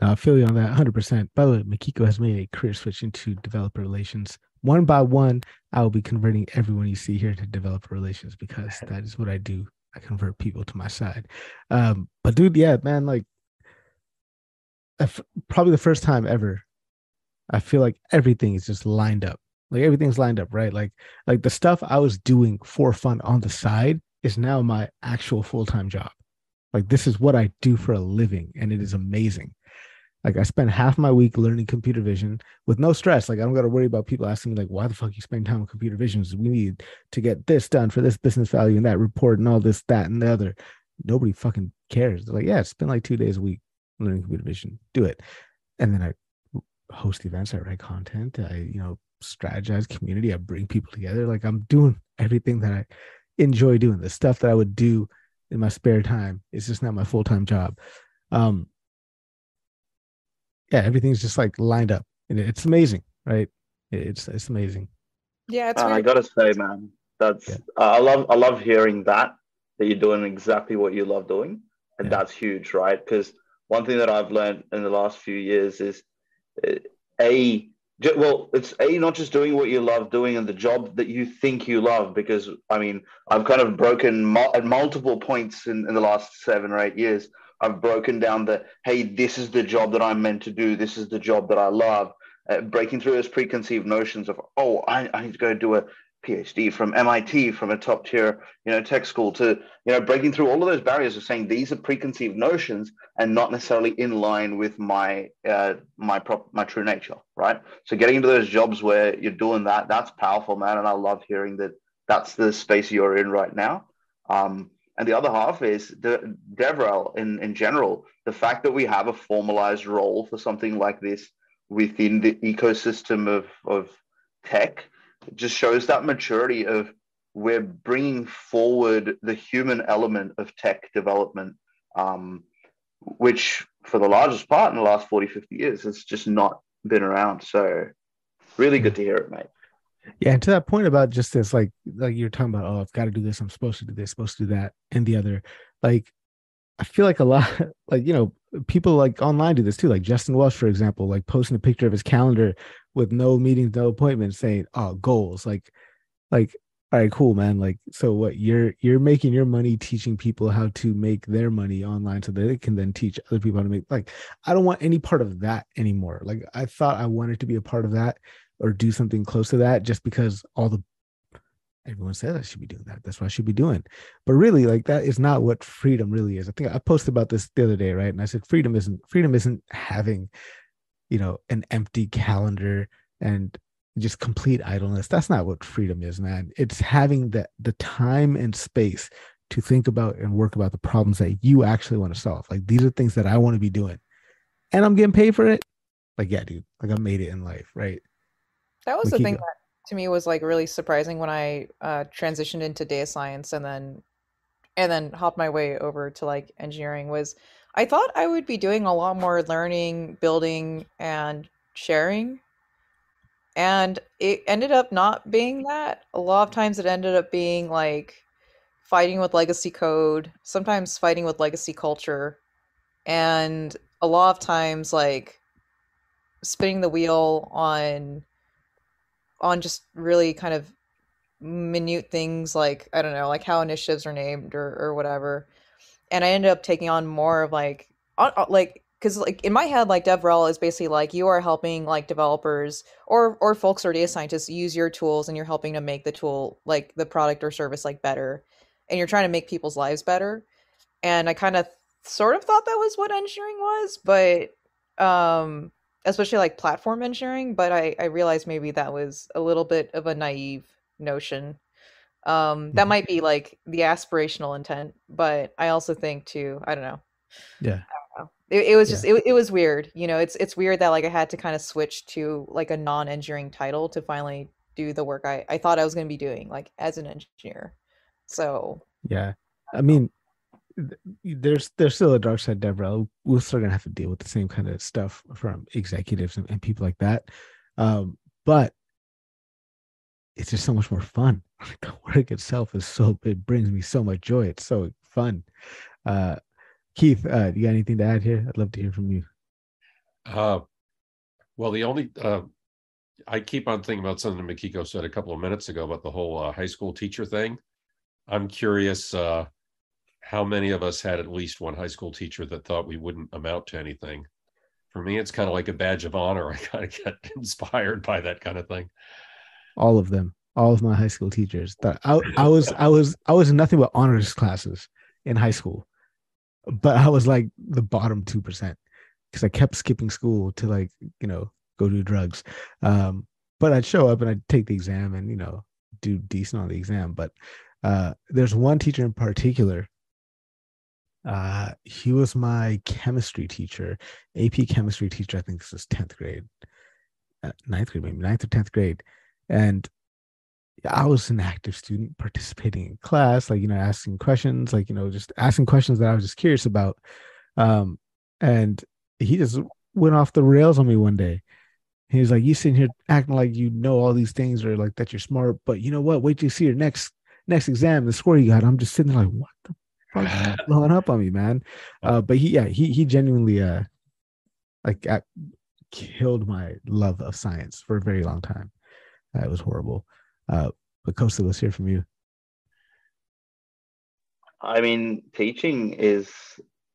No, I feel you on that 100%. By the way, Mikiko has made a career switch into developer relations. One by one, I will be converting everyone you see here to developer relations because <laughs> that is what I do. I convert people to my side. Um, but dude, yeah, man, like probably the first time ever, I feel like everything is just lined up. Like everything's lined up, right? Like like the stuff I was doing for fun on the side is now my actual full-time job. Like this is what I do for a living and it is amazing. Like I spend half my week learning computer vision with no stress. Like I don't got to worry about people asking me like, why the fuck you spend time on computer vision? We need to get this done for this business value and that report and all this, that, and the other. Nobody fucking cares. They're like, yeah, spend like two days a week learning computer vision. Do it. And then I host events, I write content, I, you know, strategize community, I bring people together. Like I'm doing everything that I enjoy doing. The stuff that I would do in my spare time. It's just not my full-time job. Um, yeah, everything's just like lined up, and it's amazing, right? It's it's amazing. Yeah, it's. Uh, Really- I gotta say, man, that's Yeah. uh, I love I love hearing that that you're doing exactly what you love doing, and Yeah. that's huge, right? Because one thing that I've learned in the last few years is uh, a ju- well, it's a not just doing what you love doing and the job that you think you love. Because I mean, I've kind of broken at multiple points in, in the last seven or eight years. I've broken down the hey, this is the job that I'm meant to do. This is the job that I love. Uh, breaking through those preconceived notions of oh, I, I need to go do a PhD from MIT, from a top tier, you know, tech school to, you know, breaking through all of those barriers of saying these are preconceived notions and not necessarily in line with my uh, my prop, my true nature, right? So getting into those jobs where you're doing that, that's powerful, man, and I love hearing that that's the space you're in right now. Um, and the other half is the DevRel in in general. The fact that we have a formalized role for something like this within the ecosystem of of tech just shows that maturity of we're bringing forward the human element of tech development um, which for the largest part in the last 40 50 years has just not been around so really good to hear it mate Yeah, and to that point about just this, like like you're talking about, oh, I've got to do this, I'm supposed to do this, supposed to do that, and the other. Like, I feel like a lot, <laughs> like you know, people like online do this too. Like Justin Welsh, for example, like posting a picture of his calendar with no meetings, no appointments, saying, "Oh, goals." Like, like, all right, cool, man. Like, so what? You're you're making your money teaching people how to make their money online, so that they can then teach other people how to make. Like, I don't want any part of that anymore. Like, I thought I wanted to be a part of that or do something close to that just because all the everyone says I should be doing that. That's what I should be doing. But really, like that is not what freedom really is. I think I posted about this the other day, right? And I said freedom isn't freedom isn't having, you know, an empty calendar and just complete idleness. That's not what freedom is, man. It's having the the time and space to think about and work about the problems that you actually want to solve. Like these are things that I want to be doing. And I'm getting paid for it. Like, yeah, dude, like I made it in life, right? That was We the thing that to me was like really surprising when I uh, transitioned into data science and then and then hopped my way over to like engineering was I thought I would be doing a lot more learning, building, and sharing. And it ended up not being that. A lot of times it ended up being like fighting with legacy code, sometimes fighting with legacy culture, and a lot of times like spinning the wheel on on just really kind of minute things like I don't know, like how initiatives are named or or whatever. And I ended up taking on more of like on, on- like because like in my head like devrel is basically like you are helping like developers or or folks or data scientists use your tools and you're helping to make the tool like the product or service like better and you're trying to make people's lives better and i kind of sort of thought that was what engineering was but um especially like platform engineering but i i realized maybe that was a little bit of a naive notion um that Mhm. might be like the aspirational intent but i also think too i don't know Yeah. know. It, it was Yeah. just it, it was weird you know it's it's weird that like i had to kind of switch to like a non-engineering title to finally do the work i i thought i was going to be doing like as an engineer so Yeah. I mean, there's there's still a dark side, Devrel. We're still gonna have to deal with the same kind of stuff from executives and, and people like that. Um, but it's just so much more fun. <laughs> the work itself is so it brings me so much joy. It's so fun. Uh, Keith, uh, you got anything to add here? I'd love to hear from you. Uh, well, the only uh, I keep on thinking about something Mikiko said a couple of minutes ago about the whole uh, high school teacher thing. I'm curious uh, how many of us had at least one high school teacher that thought we wouldn't amount to anything. For me, it's kind of like a badge of honor. <laughs> I kind of get inspired by that kind of thing. All of them, all of my high school teachers. That I, I was I was I was in nothing but honors classes in high school, but I was like the bottom two percent because I kept skipping school to like you know go do drugs. Um, but I'd show up and I'd take the exam and you know do decent on the exam. But uh, there's one teacher in particular. Uh, he was my chemistry teacher, AP chemistry teacher. I think this was tenth grade, uh, ninth grade, maybe ninth or tenth grade, and I was an active student participating in class, like you know, asking questions, like you know, just asking questions that I was just curious about. Um, and he just went off the rails on me one day. He was like, "You sitting here acting like you know all these things or like that you're smart, but you know what? Wait till you see your next next exam, the score you got." I'm just sitting there like, "What the fuck is <laughs> blowing up on me, man?" Uh, but he, yeah, he he genuinely uh, like uh, killed my love of science for a very long time. Uh, it was horrible. Uh, but Costa, let's hear from you. I mean, teaching is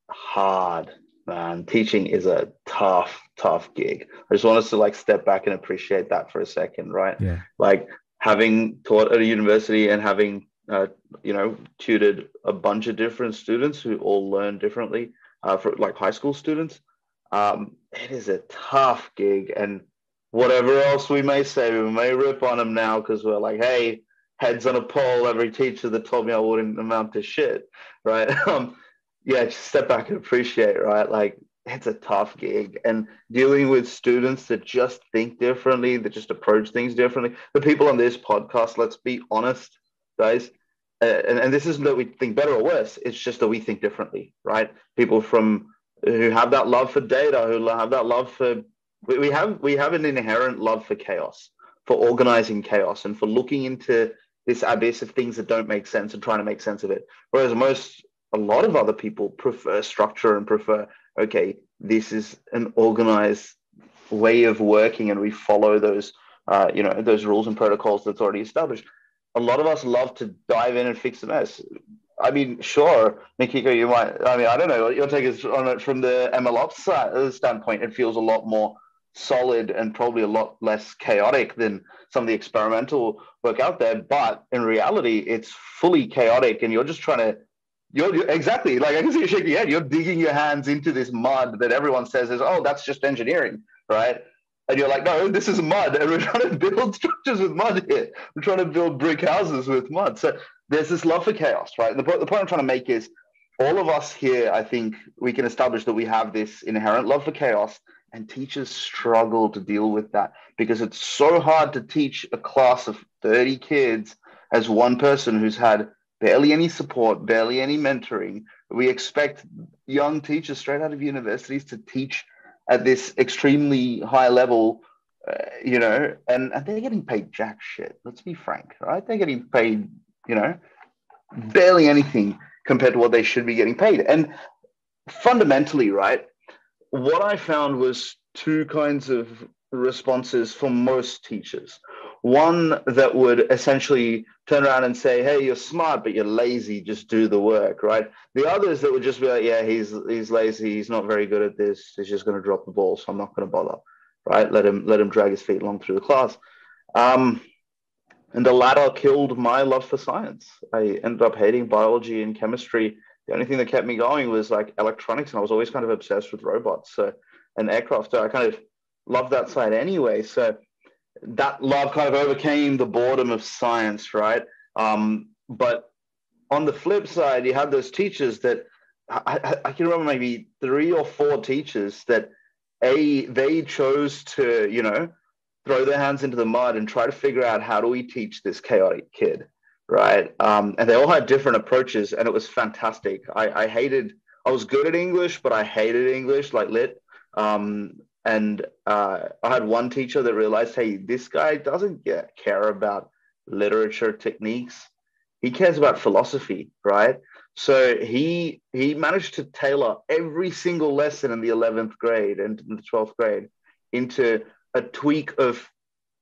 hard, man. Teaching is a tough, tough gig. I just want us to like step back and appreciate that for a second, right? Yeah. Like having taught at a university and having, uh, you know, tutored a bunch of different students who all learn differently, uh, for like high school students. Um, it is a tough gig, and whatever else we may say, we may rip on them now because we're like, hey, heads on a pole, every teacher that told me I wouldn't amount to shit, right? <laughs> Um, yeah, just step back and appreciate, right? Like it's a tough gig, and dealing with students that just think differently, that just approach things differently. The people on this podcast, let's be honest, guys. Uh, and, and this isn't that we think better or worse. It's just that we think differently, right? People from who have that love for data, who have that love for we, we have we have an inherent love for chaos, for organizing chaos, and for looking into this abyss of things that don't make sense and trying to make sense of it. Whereas most a lot of other people prefer structure and prefer okay, this is an organized way of working, and we follow those uh, you know those rules and protocols that's already established. A lot of us love to dive in and fix the mess. I mean, sure, Mikiko, you might. I mean, I don't know your take is on it from the MLOps side, standpoint. It feels a lot more solid and probably a lot less chaotic than some of the experimental work out there. But in reality, it's fully chaotic, and you're just trying to. You're, you're exactly like I can see you shaking your head. You're digging your hands into this mud that everyone says is, oh, that's just engineering, right? And you're like, no, this is mud, and we're trying to build <laughs> structures with mud here. We're trying to build brick houses with mud. So there's this love for chaos, right? The, the point I'm trying to make is all of us here, I think we can establish that we have this inherent love for chaos, and teachers struggle to deal with that because it's so hard to teach a class of 30 kids as one person who's had barely any support, barely any mentoring. We expect young teachers straight out of universities to teach at this extremely high level, uh, you know, and, and they're getting paid jack shit. Let's be frank, right? They're getting paid, you know, barely anything compared to what they should be getting paid. And fundamentally, right, what I found was two kinds of responses for most teachers. one that would essentially turn around and say, "Hey, you're smart, but you're lazy. Just do the work." Right. The others that would just be like, "Yeah, he's he's lazy. He's not very good at this. He's just going to drop the ball, so I'm not going to bother." Right. Let him let him drag his feet along through the class. Um, and the latter killed my love for science. I ended up hating biology and chemistry. The only thing that kept me going was like electronics, and I was always kind of obsessed with robots. So, and aircraft. So I kind of loved that side anyway. So that love kind of overcame the boredom of science, right? Um, but on the flip side, you had those teachers that I, I, can remember maybe three or four teachers that a they chose to you know throw their hands into the mud and try to figure out how do we teach this chaotic kid, right? Um, and they all had different approaches, and it was fantastic. I, I hated. I was good at English, but I hated English like lit. Um, and uh, I had one teacher that realized, hey, this guy doesn't get, care about literature techniques. He cares about philosophy, right? So he he managed to tailor every single lesson in the 11th grade and the 12th grade into a tweak of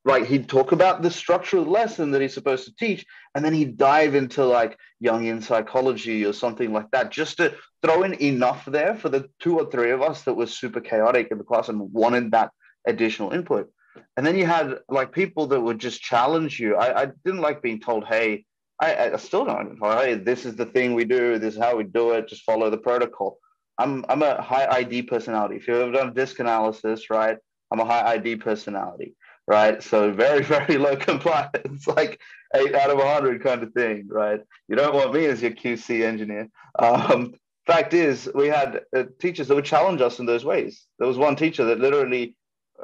right he'd talk about the structure of the lesson that he's supposed to teach and then he'd dive into like jungian psychology or something like that just to throw in enough there for the two or three of us that were super chaotic in the class and wanted that additional input. And then you had like people that would just challenge you. I, I didn't like being told hey I, I still don't hey this is the thing we do. This is how we do it. Just follow the protocol. I'm i'm a high id personality. If you've ever done disc analysis right i'm a high id personality right? So very, <laughs> very low compliance, like eight out of 100 kind of thing, right? You don't want me as your QC engineer. Um, fact is, we had uh, teachers that would challenge us in those ways. There was one teacher that literally,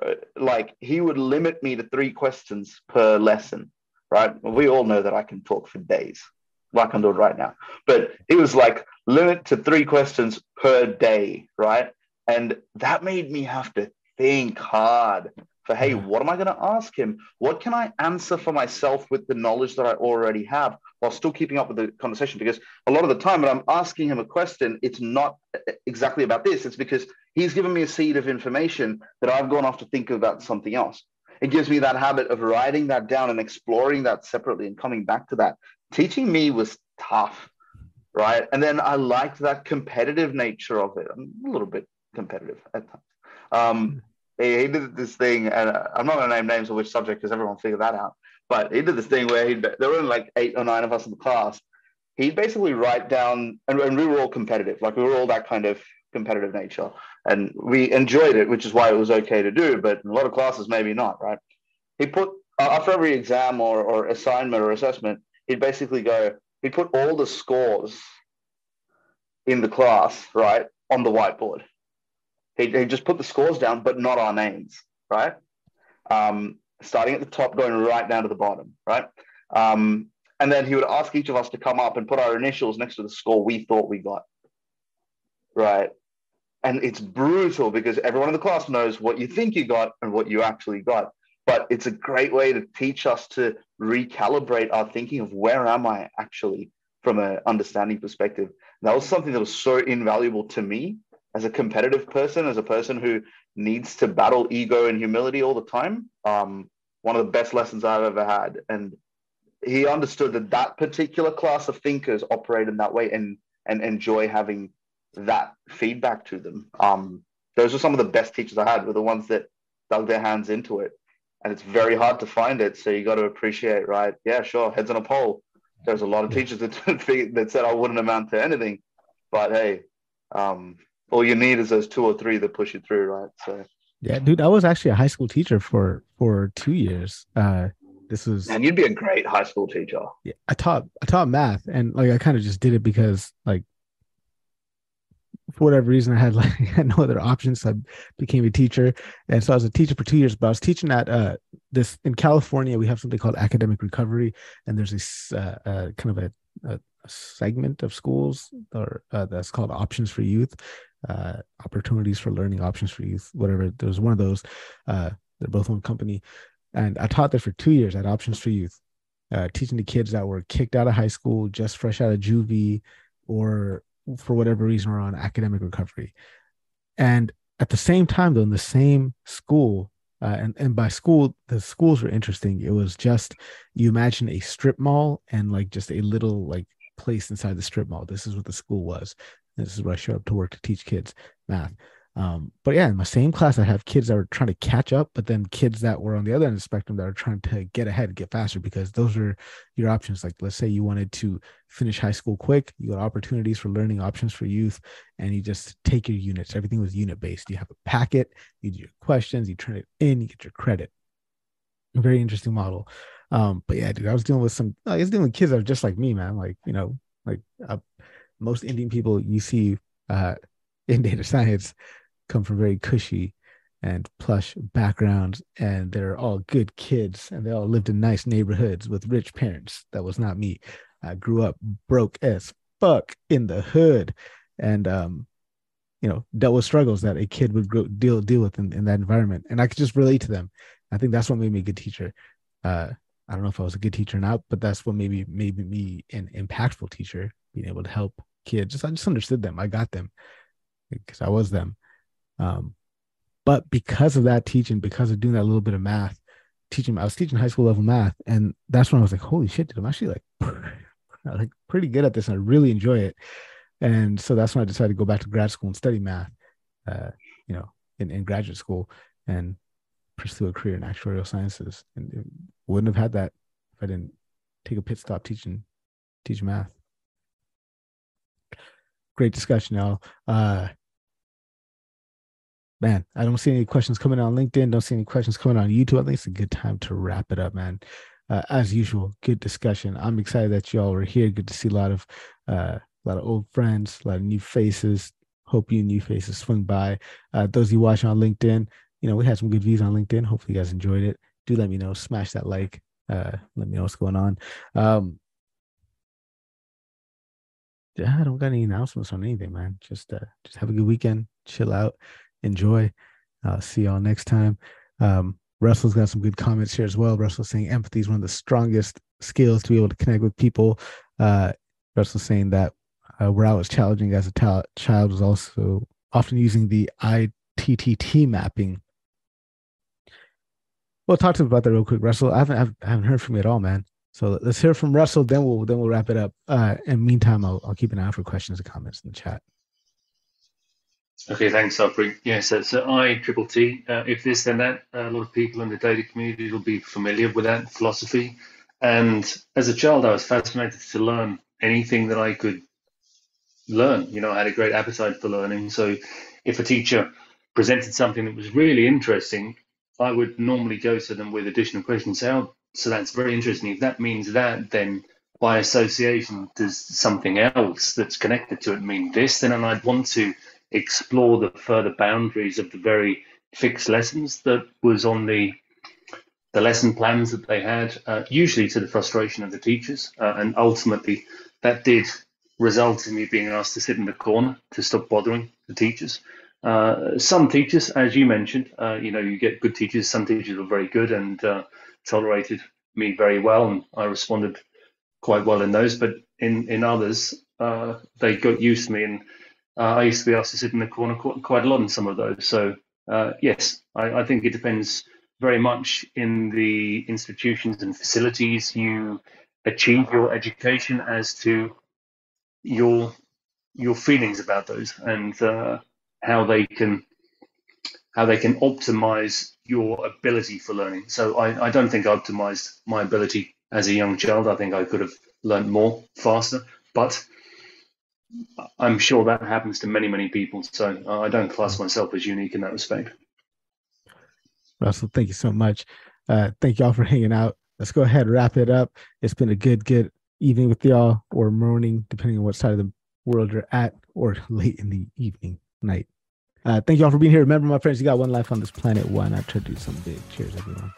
uh, like, he would limit me to three questions per lesson, right? We all know that I can talk for days, like I'm doing right now. But it was like limit to three questions per day, right? And that made me have to think hard for hey what am i going to ask him? What can i answer for myself with the knowledge that i already have while still keeping up with the conversation? Because a lot of the time when i'm asking him a question it's not exactly about this. It's because he's given me a seed of information that i've gone off to think about something else. It gives me that habit of writing that down and exploring that separately and coming back to that. Teaching me was tough right? And then i liked that competitive nature of it. I'm a little bit competitive at times. Um, he, he did this thing, and uh, I'm not going to name names of which subject because everyone figured that out. But he did this thing where he there were only like eight or nine of us in the class. He'd basically write down, and, and we were all competitive, like we were all that kind of competitive nature, and we enjoyed it, which is why it was okay to do. But in a lot of classes, maybe not, right? He put uh, after every exam or, or assignment or assessment, he'd basically go, he'd put all the scores in the class, right, on the whiteboard he, he just put the scores down, but not our names, right? Um, starting at the top, going right down to the bottom, right? Um, and then he would ask each of us to come up and put our initials next to the score we thought we got, right? And it's brutal because everyone in the class knows what you think you got and what you actually got. But it's a great way to teach us to recalibrate our thinking of where am I actually from an understanding perspective. And that was something that was so invaluable to me as a competitive person, as a person who needs to battle ego and humility all the time, um, one of the best lessons I've ever had. And he understood that that particular class of thinkers operate in that way and and enjoy having that feedback to them. Um, those are some of the best teachers I had were the ones that dug their hands into it. And it's very hard to find it. So you got to appreciate, right? Yeah, sure. Heads on a pole. There's a lot of teachers that, <laughs> that said I wouldn't amount to anything. But hey, um, all you need is those two or three that push you through, right? So yeah, dude, I was actually a high school teacher for for two years. Uh, this was and you'd be a great high school teacher. Yeah, I taught I taught math, and like I kind of just did it because like for whatever reason I had <laughs> like I had no other options. So I became a teacher, and so I was a teacher for two years. But I was teaching at uh this in California. We have something called academic recovery, and there's this uh, uh kind of a, a segment of schools or uh, that's called options for youth uh, opportunities for learning options for youth whatever there was one of those uh, they're both one company and i taught there for two years at options for youth uh, teaching the kids that were kicked out of high school just fresh out of juvie or for whatever reason were on academic recovery and at the same time though in the same school Uh, and and by school, the schools were interesting. It was just you imagine a strip mall and like just a little like place inside the strip mall. This is what the school was. This is where I show up to work to teach kids math. Um, but yeah, in my same class, I have kids that were trying to catch up, but then kids that were on the other end of the spectrum that are trying to get ahead, get faster, because those are your options. Like, let's say you wanted to finish high school quick, you got opportunities for learning options for youth, and you just take your units. Everything was unit based. You have a packet, you do your questions, you turn it in, you get your credit. A very interesting model. Um, but yeah, dude, I was dealing with some, I was dealing with kids that are just like me, man. Like, you know, like uh, most Indian people you see uh, in <laughs> data science come from very cushy and plush backgrounds and they're all good kids and they all lived in nice neighborhoods with rich parents. That was not me. I grew up broke as fuck in the hood. And um you know dealt with struggles that a kid would grow, deal deal with in, in that environment. And i could just relate to them. I think that's what made me a good teacher. Uh i don't know if i was a good teacher or not but that's what maybe made me an impactful teacher being able to help kids just i just understood them i got them because i was them um, but because of that teaching, because of doing that little bit of math, teaching, I was teaching high school level math, and that's when I was like, holy shit, dude, I'm actually like, <laughs> like pretty good at this. And I really enjoy it. And so that's when I decided to go back to grad school and study math, uh, you know, in, in graduate school and pursue a career in actuarial sciences. And wouldn't have had that if I didn't take a pit stop teaching teach math. Great discussion, y'all. Uh, man, I don't see any questions coming on LinkedIn. Don't see any questions coming on YouTube. I think it's a good time to wrap it up, man. Uh, as usual, good discussion. I'm excited that y'all were here. Good to see a lot of uh, a lot of old friends, a lot of new faces. Hope you new faces swing by. Uh, those of you watching on LinkedIn, you know we had some good views on LinkedIn. Hopefully, you guys enjoyed it. Do let me know. Smash that like. Uh, let me know what's going on. Um, yeah, I don't got any announcements on anything, man. Just uh, just have a good weekend. Chill out enjoy. Uh, see y'all next time. Um, Russell's got some good comments here as well. Russell saying empathy is one of the strongest skills to be able to connect with people. Uh, Russell's saying that uh, where I was challenging as a ta- child was also often using the ITTT mapping. Well, talk to me about that real quick, Russell. I haven't, I haven't heard from you at all, man. So let's hear from Russell. Then we'll then we'll wrap it up. Uh, in meantime, I'll, I'll keep an eye out for questions and comments in the chat. Okay, thanks, Aubrey. Yeah, so, so I triple T. Uh, if this, then that. A lot of people in the data community will be familiar with that philosophy. And as a child, I was fascinated to learn anything that I could learn. You know, I had a great appetite for learning. So if a teacher presented something that was really interesting, I would normally go to them with additional questions. Oh, so that's very interesting. If that means that, then by association, does something else that's connected to it mean this? Then and I'd want to explore the further boundaries of the very fixed lessons that was on the the lesson plans that they had, uh, usually to the frustration of the teachers, uh, and ultimately that did result in me being asked to sit in the corner to stop bothering the teachers. Uh, some teachers, as you mentioned, uh, you know, you get good teachers. Some teachers were very good and uh, tolerated me very well, and I responded quite well in those. But in in others, uh, they got used to me and uh, I used to be asked to sit in the corner quite a lot in some of those. So uh, yes, I, I, think it depends very much in the institutions and facilities you achieve your education as to your your feelings about those and uh, how they can how they can optimize your ability for learning. So I, I don't think I optimized my ability as a young child. I think I could have learned more faster, but I'm sure that happens to many, many people. So I don't class myself as unique in that respect. Russell, thank you so much. Uh, thank y'all for hanging out. Let's go ahead and wrap it up. It's been a good, good evening with y'all, or morning, depending on what side of the world you're at, or late in the evening, night. Uh, thank y'all for being here. Remember, my friends, you got one life on this planet. Why not try to do something big? Cheers, everyone.